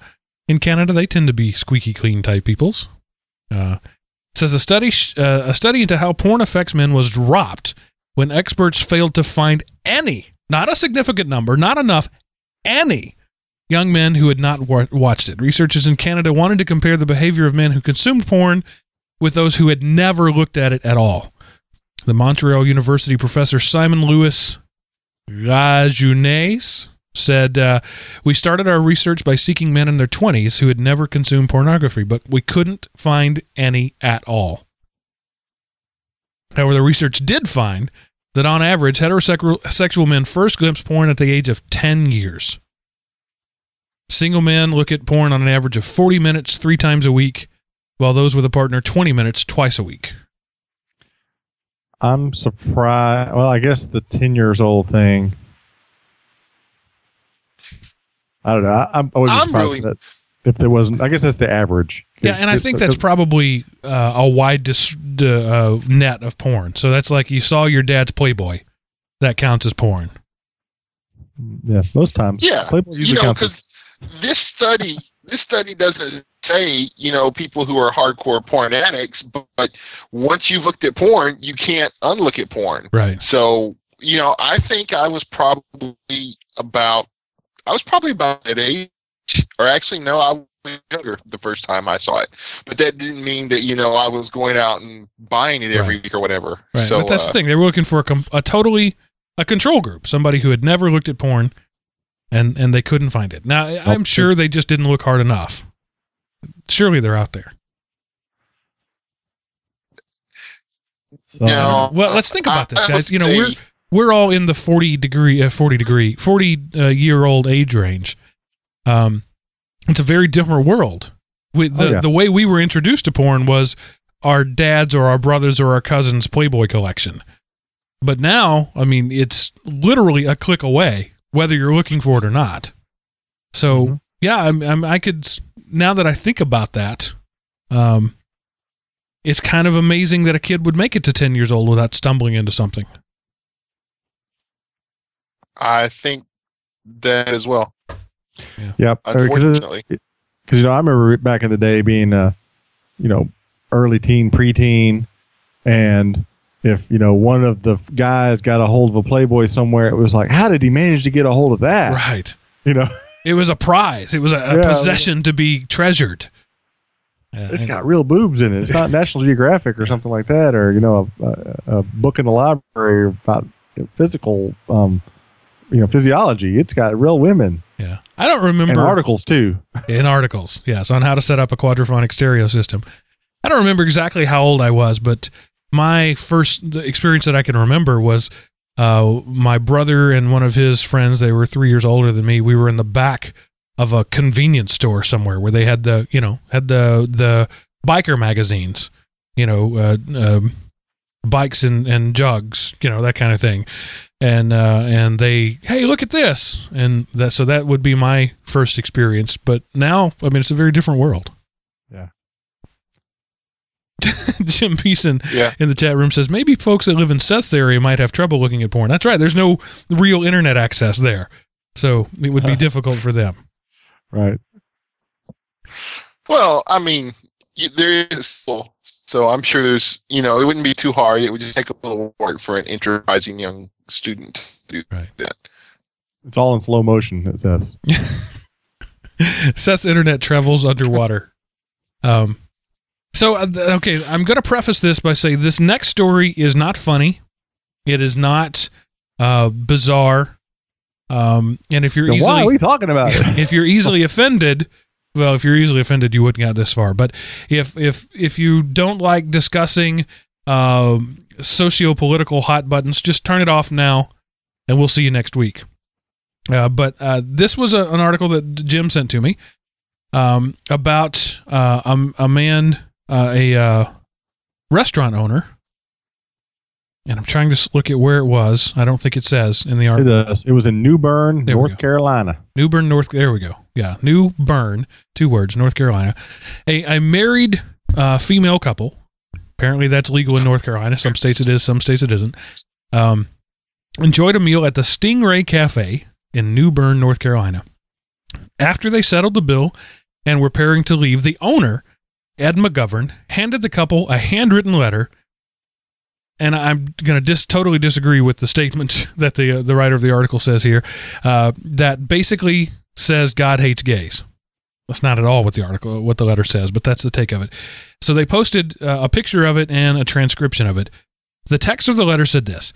in Canada? They tend to be squeaky clean type peoples. Uh, says a study uh, a study into how porn affects men was dropped when experts failed to find any, not a significant number, not enough, any young men who had not wa- watched it. Researchers in Canada wanted to compare the behavior of men who consumed porn with those who had never looked at it at all. The Montreal University professor Simon Louis Lajeunesse said, uh, We started our research by seeking men in their 20s who had never consumed pornography, but we couldn't find any at all. However, the research did find that on average, heterosexual men first glimpse porn at the age of 10 years. Single men look at porn on an average of 40 minutes three times a week, while those with a partner 20 minutes twice a week. I'm surprised. Well, I guess the 10 years old thing. I don't know. I, I'm always I'm surprised really- that if there wasn't. I guess that's the average. Yeah, and I think that's probably uh, a wide dis- d- uh, net of porn. So that's like you saw your dad's Playboy. That counts as porn. yeah. Most times, Yeah, Playboy you know, counts. as- because this study, this study doesn't say you know people who are hardcore porn addicts, but, but once you've looked at porn, you can't unlook at porn. Right. So you know, I think I was probably about, I was probably about that age, or actually no, I was younger the first time I saw it, but that didn't mean that you know I was going out and buying it every Right. week or whatever. Right. So but that's uh, the thing. They were looking for a, com- a totally a control group, somebody who had never looked at porn, and and they couldn't find it. Now I'm sure they just didn't look hard enough. Surely they're out there. so, now, Well, let's think about I- this, guys. You know, say- we're we're all in the 40 degree uh, 40 degree 40 uh, year old age range um it's a very different world we, the, Oh, yeah. the way we were introduced to porn was our dads or our brothers or our cousins playboy collection but now i mean it's literally a click away whether you're looking for it or not so Mhm. Yeah I'm, I'm i could now that i think about that um it's kind of amazing that a kid would make it to 10 years old without stumbling into something I think that as well. Yep. Because Unfortunately, you know, I remember back in the day being, uh, you know, early teen, preteen, and if you know one of the guys got a hold of a Playboy somewhere, it was like, how did he manage to get a hold of that? right You know, It was a prize. It was a, a Yeah. possession to be treasured. Yeah, it's got real boobs in it. It's not National Geographic or something like that, or you know, a, a, a book in the library about physical, um, you know, physiology. It's got real women yeah. I don't and remember articles too. in articles. Yes, on how to set up a quadraphonic stereo system. I don't remember exactly how old I was, but my first the experience that I can remember was uh, my brother and one of his friends. They were three years older than me. We were in the back of a convenience store somewhere where they had the you know had the the biker magazines, you know, uh, um, bikes and and jugs, you know that kind of thing. And uh, and they hey look at this and that so that would be my first experience. But now I mean it's a very different world. Yeah. Jim Beeson yeah. in the chat room says maybe folks that live in Seth's area might have trouble looking at porn. That's right. There's no real internet access there, so it would be difficult for them. Right. Well, I mean, there is so I'm sure there's, you know, it wouldn't be too hard. It would just take a little work for an enterprising young student to do Right. that. It's all in slow motion. It says. Seth's internet travels underwater. Um, so uh, okay, I'm going to preface this by saying this next story is not funny. It is not uh, bizarre. Um, and if you're Then easily why are we talking about it? if you're easily offended, well, if you're easily offended, you wouldn't get this far. But if if if you don't like discussing um, socio-political hot buttons, just turn it off now, and we'll see you next week. Uh, but uh, this was a, an article that Jim sent to me um, about uh, a, a man, uh, a uh, restaurant owner, and I'm trying to look at where it was. I don't think it says in the It article. does. It was in New Bern, There North. Carolina. New Bern, North. There we go. Yeah, New Bern, two words, North Carolina. A, a married uh, female couple. Apparently, that's legal in North Carolina. Some states it is, some states it isn't. Um, enjoyed a meal at the Stingray Cafe in New Bern, North Carolina. After they settled the bill and were preparing to leave, the owner, Ed McGovern, handed the couple a handwritten letter and I'm going to dis- totally disagree with the statement that the uh, the writer of the article says here, uh, that basically says God hates gays. That's not at all what the article, what the letter says, but that's the take of it. So they posted uh, a picture of it and a transcription of it. The text of the letter said this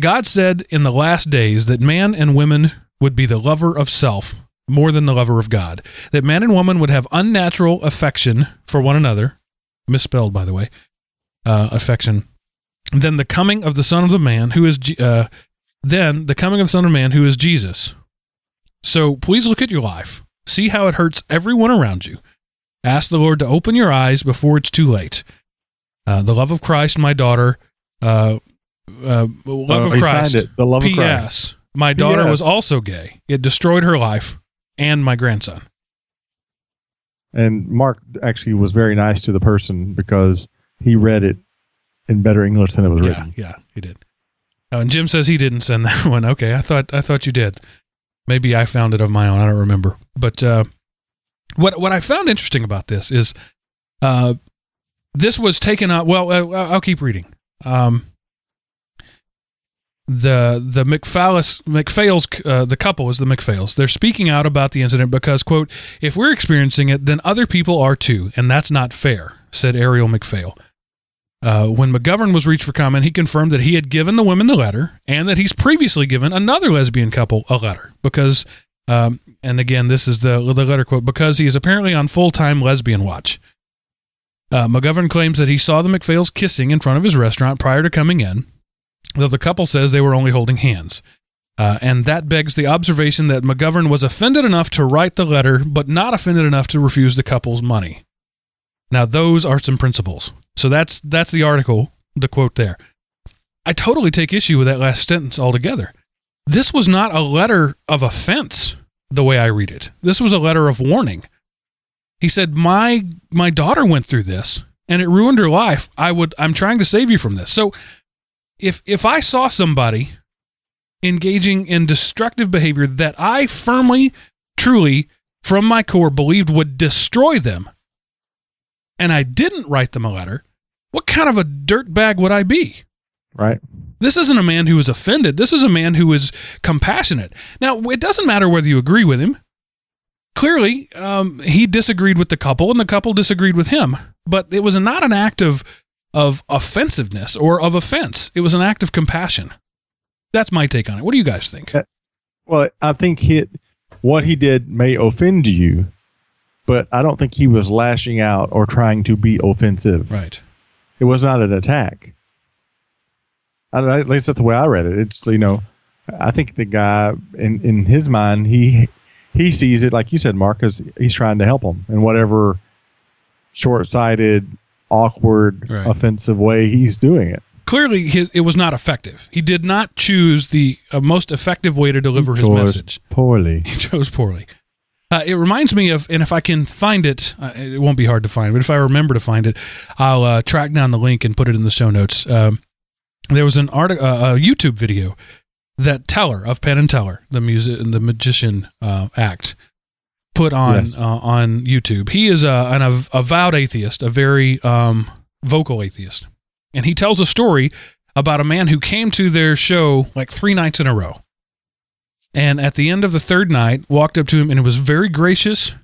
God said in the last days that man and women would be the lover of self more than the lover of God, that man and woman would have unnatural affection for one another, misspelled, by the way, uh, affection. Then the coming of the Son of the Man, who is, uh, then the coming of the Son of Man, who is Jesus. So please look at your life. See how it hurts everyone around you. Ask the Lord to open your eyes before it's too late. Uh, the love of Christ, my daughter. Uh, uh, love Oh, of Christ. it. The love of Christ. P.S. My daughter P.S.. was also gay. It destroyed her life and my grandson. And Mark actually was very nice to the person because he read it in better English than it was Yeah, written. yeah, he did. Oh, and Jim says he didn't send that one. Okay, I thought I thought you did. Maybe I found it of my own. I don't remember. But uh, what what I found interesting about this is uh, this was taken up. Well, uh, I'll keep reading. Um, the the McPhails McPhails uh, the couple is the McPhails. They're speaking out about the incident because quote if we're experiencing it, then other people are too, and that's not fair," said Ariel McPhail. Uh, when McGovern was reached for comment, he confirmed that he had given the women the letter and that he's previously given another lesbian couple a letter because, um, and again, this is the, the letter quote, because he is apparently on full time lesbian watch. Uh, McGovern claims that he saw the McPhails kissing in front of his restaurant prior to coming in, though the couple says they were only holding hands. Uh, and that begs the observation that McGovern was offended enough to write the letter, but not offended enough to refuse the couple's money. Now, those are some principles. So that's that's the article, the quote there. I totally take issue with that last sentence altogether. This was not a letter of offense the way I read it. This was a letter of warning. He said, "My my daughter went through this and it ruined her life. I would I'm trying to save you from this." So if if I saw somebody engaging in destructive behavior that I firmly truly from my core believed would destroy them and I didn't write them a letter, what kind of a dirtbag would I be? Right? This isn't a man who is offended. This is a man who is compassionate. Now, it doesn't matter whether you agree with him. Clearly, um, he disagreed with the couple, and the couple disagreed with him. But it was not an act of of offensiveness or of offense. It was an act of compassion. That's my take on it. What do you guys think? Uh, well, I think he, what he did may offend you, but I don't think he was lashing out or trying to be offensive. Right. It was not an attack. I, at least that's the way I read it. It's you know, I think the guy in in his mind he he sees it like you said, Mark, as he's trying to help him and whatever short sighted, awkward, Right. offensive way he's doing it. Clearly, his, it was not effective. He did not choose the uh, most effective way to deliver his Chose message. poorly. He chose poorly. Uh, it reminds me of, and if I can find it, uh, it won't be hard to find, but if I remember to find it, I'll uh, track down the link and put it in the show notes. Um, there was an art, uh, a YouTube video that Teller of Penn and Teller, the music, and the magician uh, act, put on Yes. uh, on YouTube. He is a, an av- avowed atheist, a very um, vocal atheist, and he tells a story about a man who came to their show like three nights in a row. And at the end of the third night walked up to him and was very gracious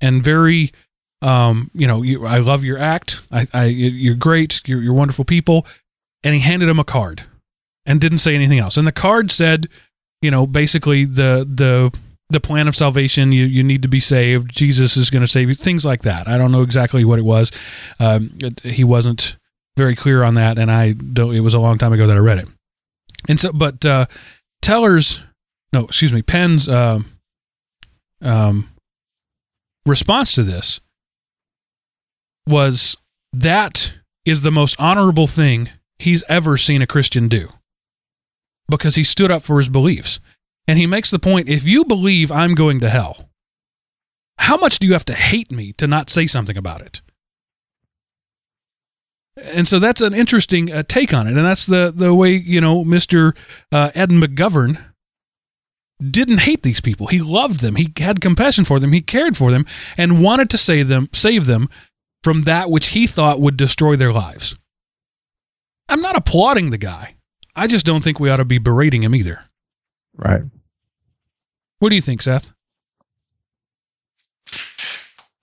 and very um you know you, i love your act. I, I you're great. You're, you're wonderful people. And he handed him a card and didn't say anything else. And the card said you know basically the the the plan of salvation you you need to be saved. Jesus is going to save you. Things like that. I don't know exactly what it was. Um it, he wasn't very clear on that and i don't it was a long time ago that i read it. And so but uh teller's no, excuse me, Penn's um, um, response to this was that is the most honorable thing he's ever seen a Christian do. Because he stood up for his beliefs. And he makes the point if you believe I'm going to hell, how much do you have to hate me to not say something about it? And so that's an interesting uh, take on it. And that's the, the way, you know, Mr. Uh, Ed McGovern didn't hate these people. He loved them. He had compassion for them. He cared for them and wanted to save them, save them from that which he thought would destroy their lives. I'm not applauding the guy. I just don't think we ought to be berating him either. Right. What do you think, Seth?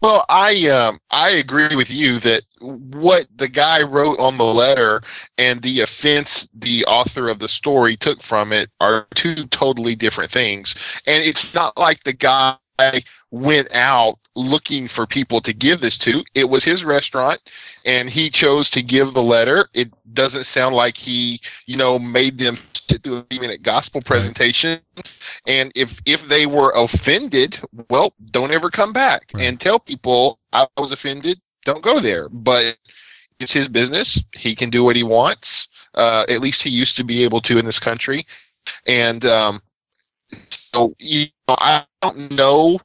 Well, I um, I agree with you that what the guy wrote on the letter and the offense the author of the story took from it are two totally different things. And it's not like the guy went out looking for people to give this to. It was his restaurant and he chose to give the letter. It doesn't sound like he, you know, made them sit through a three minute gospel presentation. And if, if they were offended, well, don't ever come back Right. and tell people I was offended. Don't go there. But it's his business. He can do what he wants. Uh, at least he used to be able to in this country. And, um, so you know, I don't know.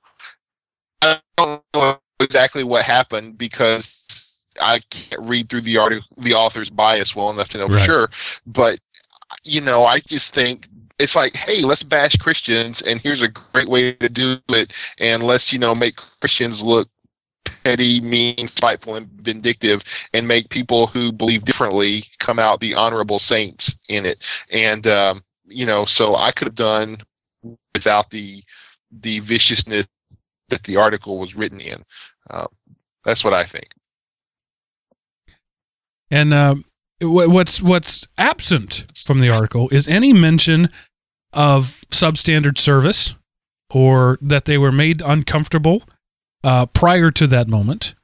I don't know exactly what happened because I can't read through the article, the author's bias well enough to know Right. for sure. But you know, I just think it's like, hey, let's bash Christians, and here's a great way to do it, and let's you know make Christians look petty, mean, spiteful, and vindictive, and make people who believe differently come out the honorable saints in it. And um, you know, so I could have done without the the viciousness that the article was written in. Uh, that's what I think. And wh- what's what's absent from the article is any mention of substandard service or that they were made uncomfortable uh, prior to that moment.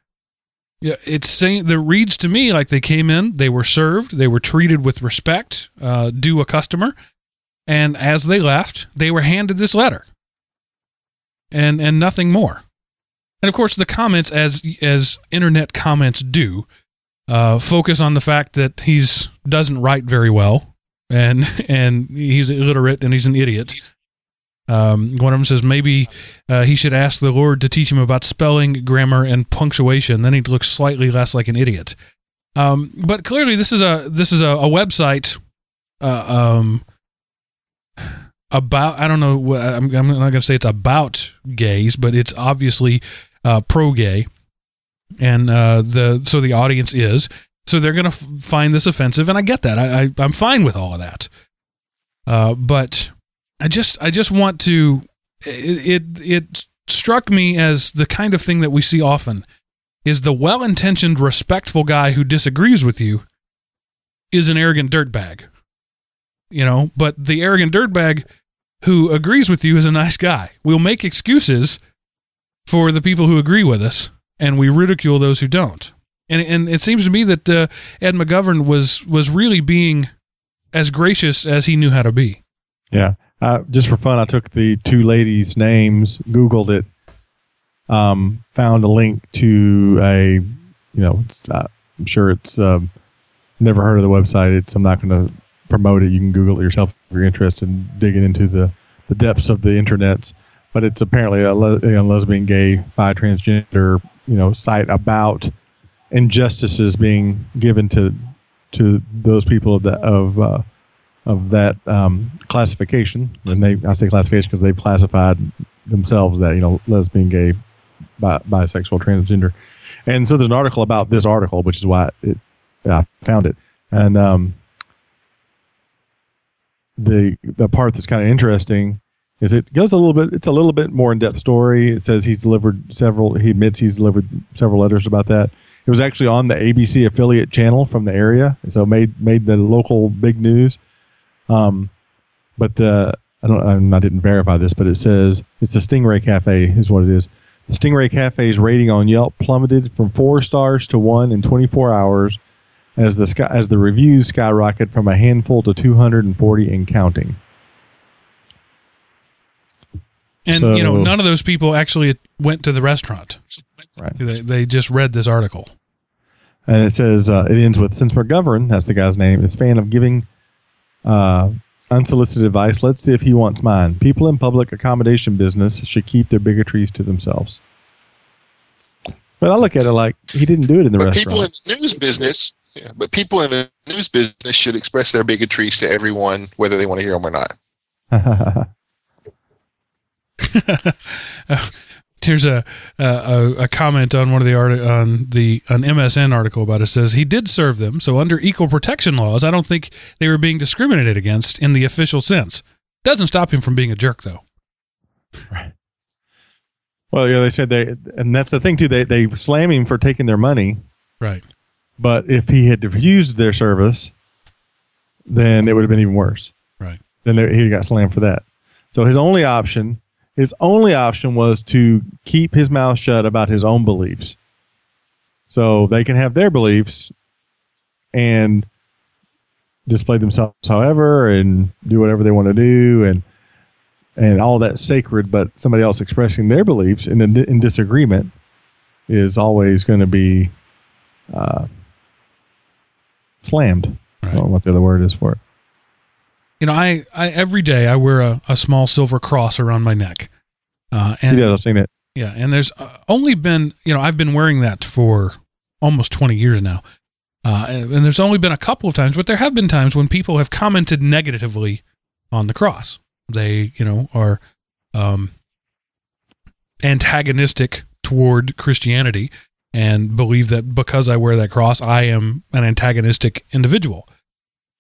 Yeah, it's saying that reads to me like they came in, they were served, they were treated with respect, uh, due a customer, and as they left, they were handed this letter, and and nothing more. And of course, the comments, as as internet comments do, uh, focus on the fact that he's doesn't write very well and and he's illiterate and he's an idiot. Um, one of them says maybe uh, he should ask the Lord to teach him about spelling, grammar, and punctuation. Then he'd look slightly less like an idiot. Um, but clearly, this is a this is a, a website uh, um, about I don't know. what- I'm, I'm not going to say it's about gays, but it's obviously uh, pro gay and uh, the so the audience is so they're going to f- find this offensive, and I get that. I, I I'm fine with all of that. Uh, but I just I just want to it, it it struck me as the kind of thing that we see often is the well-intentioned respectful guy who disagrees with you is an arrogant dirtbag. You know, but the arrogant dirtbag who agrees with you is a nice guy. We'll make excuses for the people who agree with us and we ridicule those who don't. And and it seems to me that uh, Ed McGovern was was really being as gracious as he knew how to be. Yeah. Uh, just for fun, I took the two ladies' names, Googled it, um, found a link to a, you know, it's, uh, I'm sure it's um, never heard of the website. It's I'm not going to promote it. You can Google it yourself if you're interested in digging into the, the depths of the internet. But it's apparently a, le- a lesbian, gay, bi, transgender, you know, site about injustices being given to to those people of that of uh, of that um, classification. And they, I say classification because they've classified themselves that you know lesbian, gay, bi- bisexual, transgender. And so there's an article about this article, which is why it, I found it. And um, the the part that's kind of interesting is it goes a little bit. It's a little bit more in depth story. It says he's delivered several. He admits he's delivered several letters about that. It was actually on the ABC affiliate channel from the area, so made made the local big news. Um, but the I don't I didn't verify this, but it says it's the Stingray Cafe is what it is. The Stingray Cafe's rating on Yelp plummeted from four stars to one in 24 hours, as the sky, as the reviews skyrocket from a handful to 240 and counting. And So- you know, none of those people actually went to the restaurant. Right. They, they just read this article. And it says uh, it ends with since McGovern, that's the guy's name, is fan of giving uh, unsolicited advice. Let's see if he wants mine. People in public accommodation business should keep their bigotries to themselves. But I look at it like he didn't do it in the but people in the news business, yeah, but people in the news business should express their bigotries to everyone, whether they want to hear them or not. Here's a, a a comment on one of the art on the an MSN article about it says he did serve them, so under equal protection laws, I don't think they were being discriminated against in the official sense. Doesn't stop him from being a jerk though. Right well, yeah, they said they, and that's the thing too. They they slam him for taking their money, Right. But if he had refused their service, then it would have been even worse. Right. Then they, he got slammed for that. So his only option, his only option was to keep his mouth shut about his own beliefs. So they can have their beliefs and display themselves however and do whatever they want to do and and all that's sacred but somebody else expressing their beliefs in, in disagreement is always going to be uh, slammed I don't know what the other word is for it. You know, I, I every day I wear a, a small silver cross around my neck. Uh, and yeah, I've seen it. Yeah, and there's uh, only been, you know, I've been wearing that for almost 20 years now. Uh, and there's only been a couple of times, but there have been times when people have commented negatively on the cross. They, you know, are um, antagonistic toward Christianity and believe that because I wear that cross, I am an antagonistic individual.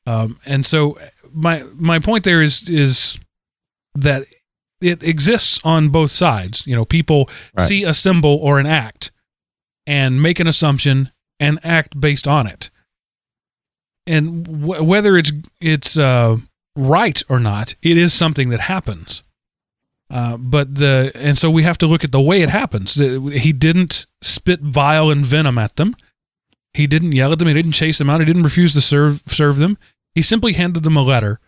Um, and so my my point there is is that it exists on both sides. You know, people Right. see a symbol or an act and make an assumption and act based on it. And wh- whether it's it's uh, right or not, it is something that happens. Uh, but the and so we have to look at the way it happens. He didn't spit vile and venom at them. He didn't yell at them. He didn't chase them out. He didn't refuse to serve serve them. He simply handed them a letter.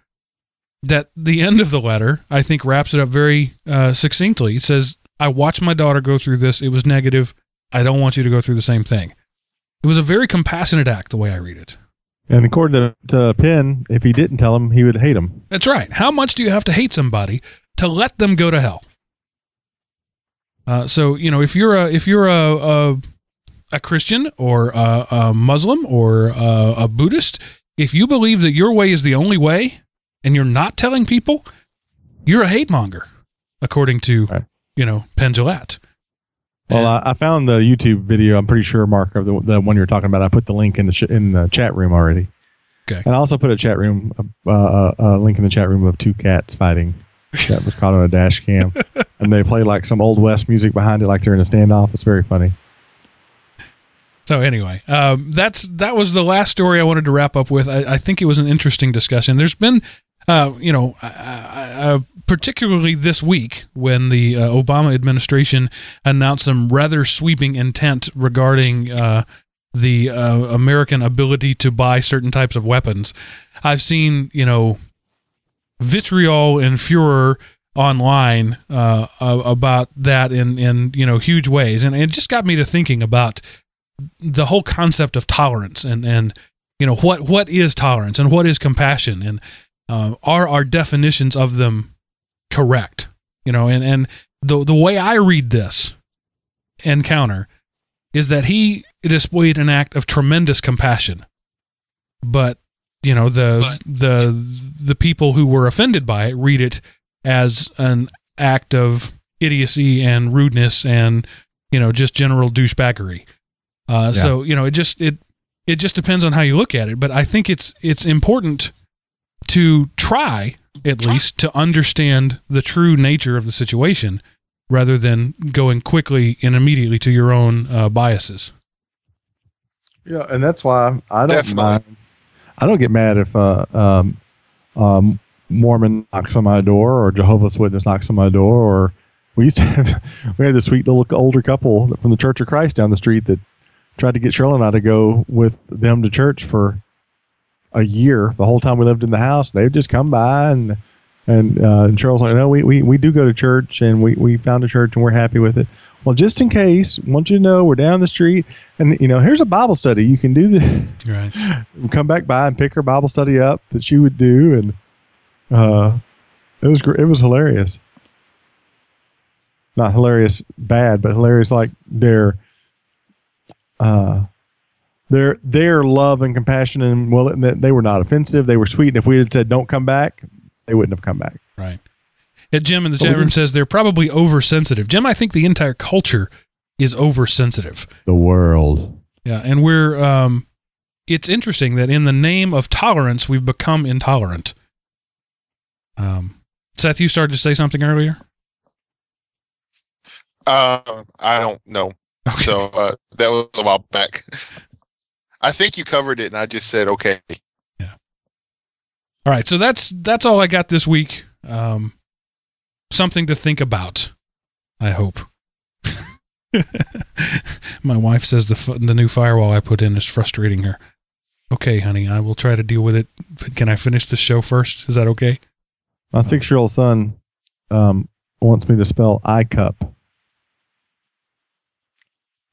That the end of the letter, I think, wraps it up very uh, succinctly. It says, "I watched my daughter go through this. It was negative. I don't want you to go through the same thing." It was a very compassionate act, the way I read it. And according to, to Penn, if he didn't tell him, he would hate him. That's right. How much do you have to hate somebody to let them go to hell? Uh, so you know, if you're a if you're a a, a Christian or a, a Muslim or a, a Buddhist, if you believe that your way is the only way, and you're not telling people, you're a hate monger, according to Right. you know Jillette. Well, I, I found the YouTube video. I'm pretty sure, Mark, of the, the one you're talking about. I put the link in the sh- in the chat room already. Okay. And I also put a chat room, uh, uh, a link in the chat room of two cats fighting. That was caught on a dash cam, and they play like some old west music behind it, like they're in a standoff. It's very funny. So anyway, um, that's that was the last story I wanted to wrap up with. I, I think it was an interesting discussion. There's been, uh, you know, uh, particularly this week when the uh, Obama administration announced some rather sweeping intent regarding uh, the uh, American ability to buy certain types of weapons. I've seen, you know, vitriol and furor online uh, about that in in you know huge ways, and it just got me to thinking about the whole concept of tolerance and and you know what what is tolerance and what is compassion? And uh, are our definitions of them correct? You know and and the the way I read this encounter is that he displayed an act of tremendous compassion but you know the the the people who were offended by it read it as an act of idiocy and rudeness and you know just general douchebaggery uh, Yeah. So you know, it just it it just depends on how you look at it. But I think it's it's important to try at least to understand the true nature of the situation, rather than going quickly and immediately to your own uh, biases. Yeah, and that's why I don't Definitely. mind. I don't get mad if uh, um, um, Mormon knocks on my door or Jehovah's Witness knocks on my door. Or we used to have we had this sweet little older couple from the Church of Christ down the street that tried to get Shirley and I to go with them to church for a year. The whole time we lived in the house, they would just come by and and uh, and Cheryl's like, no, we, we we do go to church and we we found a church and we're happy with it. Well, just in case, want you to know we're down the street and you know here's a Bible study. You can do this. Right. come back by and pick her Bible study up that she would do, and uh, it was it was hilarious. Not hilarious bad, but hilarious like their uh, their their love and compassion and well that they were not offensive. They were sweet, and if we had said don't come back, they wouldn't have come back. Right. Yeah, Jim in the chat room says they're probably oversensitive. Jim, I think the entire culture is oversensitive. The world. Yeah, and we're um it's interesting that in the name of tolerance we've become intolerant. Um Seth, you started to say something earlier? Uh, I don't know. Okay. So uh, that was a while back. I think you covered it, and I just said okay. Yeah. All right, so that's that's all I got this week. Um, something to think about. I hope. My wife says the the new firewall I put in is frustrating her. Okay, honey, I will try to deal with it. But Can I finish the show first? Is that okay? My six year old son um, wants me to spell I cup.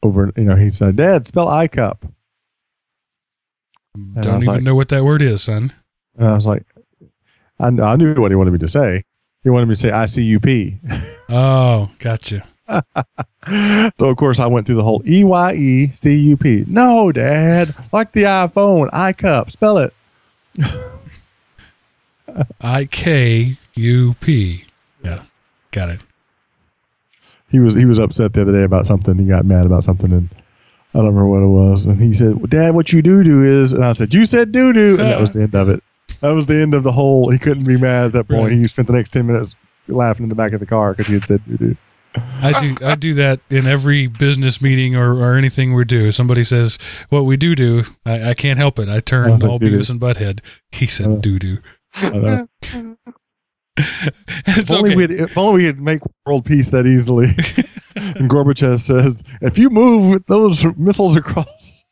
Over, you know, he said, Dad, spell I cup. I Don't even like- know what that word is, son. I was like, I, I knew what he wanted me to say. He wanted me to say I C U P. Oh, gotcha. So, of course, I went through the whole E Y E C U P. No, Dad, like the iPhone, I cup, spell it. I K U P. Yeah, got it. he was he was upset the other day about something. He got mad about something, and I don't remember what it was. And he said, well, "Dad, what you do do is," and I said, "You said doo doo," and that was the end of it. That was the end of the whole. He couldn't be mad at that point. Right. He spent the next ten minutes laughing in the back of the car because he had said doo doo. I do I do that in every business meeting or, or anything we do. Somebody says what we do do. I, I can't help it. I turn Oh, all doo-doo. Beavis and Butthead. He said uh-huh. doo doo. It's If only, okay. we'd, if only we could make world peace that easily. and Gorbachev says, if you move those missiles across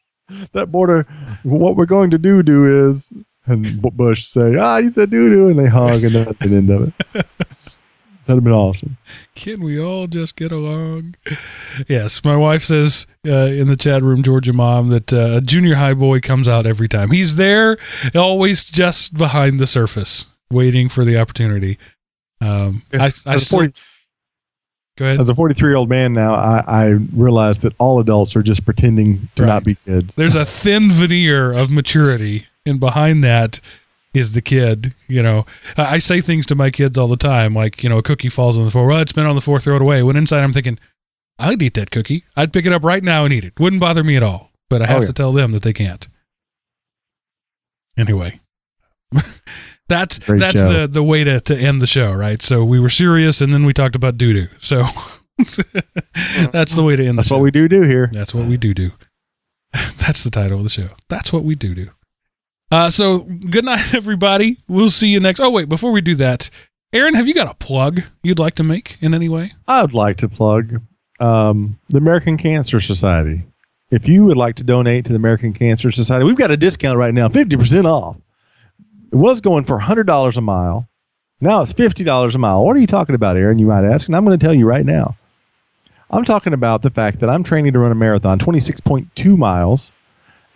that border, what we're going to do do is, and Bush say, ah, you said doo doo, and they hug, and that's the end of it. That'd have been awesome. Can we all just get along? Yes, my wife says uh, in the chat room, Georgia mom, that uh, a junior high boy comes out every time. He's there, always just behind the surface, waiting for the opportunity. Um, I, I As a still, 40 go ahead. as a 43 year old man now, I, I realize that all adults are just pretending to Right. not be kids. There's a thin veneer of maturity, and behind that is the kid. You know, I say things to my kids all the time, like you know, a cookie falls on the floor. Well, it's been on the floor, throw it away. When inside, I'm thinking, I'd eat that cookie. I'd pick it up right now and eat it. Wouldn't bother me at all. But I oh, have Oh, yeah. to tell them that they can't. Anyway. That's Great that's show. the the way to, to end the show, right? So we were serious, and then we talked about doo doo. So that's the way to end That's the show. what we do do here. That's what we do do. That's the title of the show. That's what we do do. Uh, so good night, everybody. We'll see you next. Oh wait, before we do that, Aaron, have you got a plug you'd like to make in any way? I would like to plug um, the American Cancer Society. If you would like to donate to the American Cancer Society, we've got a discount right now, 50% off. It was going for $100 a mile. Now it's $50 a mile. What are you talking about, Aaron? You might ask. And I'm going to tell you right now. I'm talking about the fact that I'm training to run a marathon, 26.2 miles,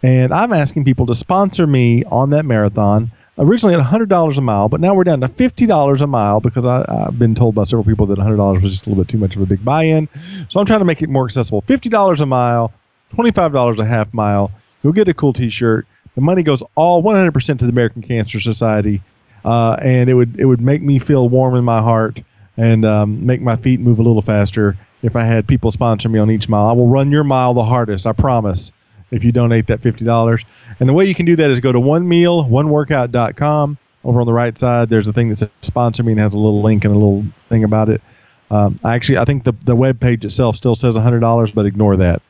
and I'm asking people to sponsor me on that marathon. Originally at $100 a mile, but now we're down to $50 a mile because I, I've been told by several people that $100 was just a little bit too much of a big buy in. So I'm trying to make it more accessible. $50 a mile, $25 a half mile. You'll get a cool t shirt. The money goes all 100% to the American Cancer Society. Uh, and it would it would make me feel warm in my heart and um, make my feet move a little faster if I had people sponsor me on each mile. I will run your mile the hardest, I promise, if you donate that $50. And the way you can do that is go to one meal, oneworkout.com. Over on the right side, there's a thing that says sponsor me and has a little link and a little thing about it. Um, I actually, I think the, the web page itself still says $100, but ignore that.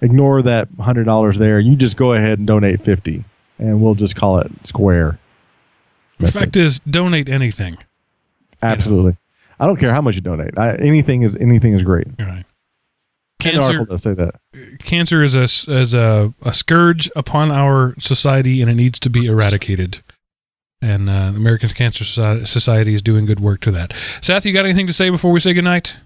Ignore that $100 there. You just go ahead and donate 50 and we'll just call it square. The fact is, donate anything. Absolutely. I don't care how much you donate. I, anything is anything is great. All right. And the article Cancer, does say that. cancer is a is a, a scourge upon our society, and it needs to be eradicated. And uh, the American Cancer Society, Society is doing good work to that. Seth, you got anything to say before we say goodnight?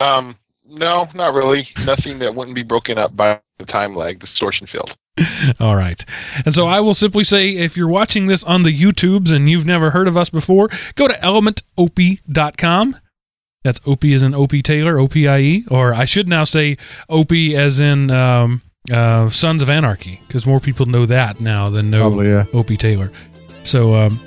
Um, no, not really. Nothing that wouldn't be broken up by the time lag distortion field. All right. And so I will simply say if you're watching this on the YouTubes and you've never heard of us before, go to elementopie.com. That's Opie as in Opie Taylor, O P I E, or I should now say Opie as in um, uh, Sons of Anarchy, because more people know that now than know Probably, yeah. Opie Taylor. So um,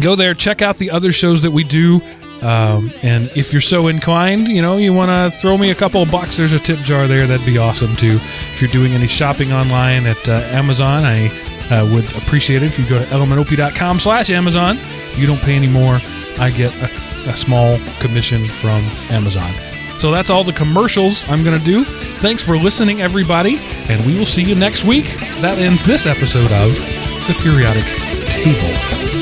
go there, check out the other shows that we do. Um, and if you're so inclined, you know, you want to throw me a couple of bucks, there's a tip jar there. That'd be awesome too. If you're doing any shopping online at uh, Amazon, I uh, would appreciate it if you go to elementopie.com slash Amazon. You don't pay any more. I get a, a small commission from Amazon. So that's all the commercials I'm going to do. Thanks for listening, everybody, and we will see you next week. That ends this episode of The Periodic Table.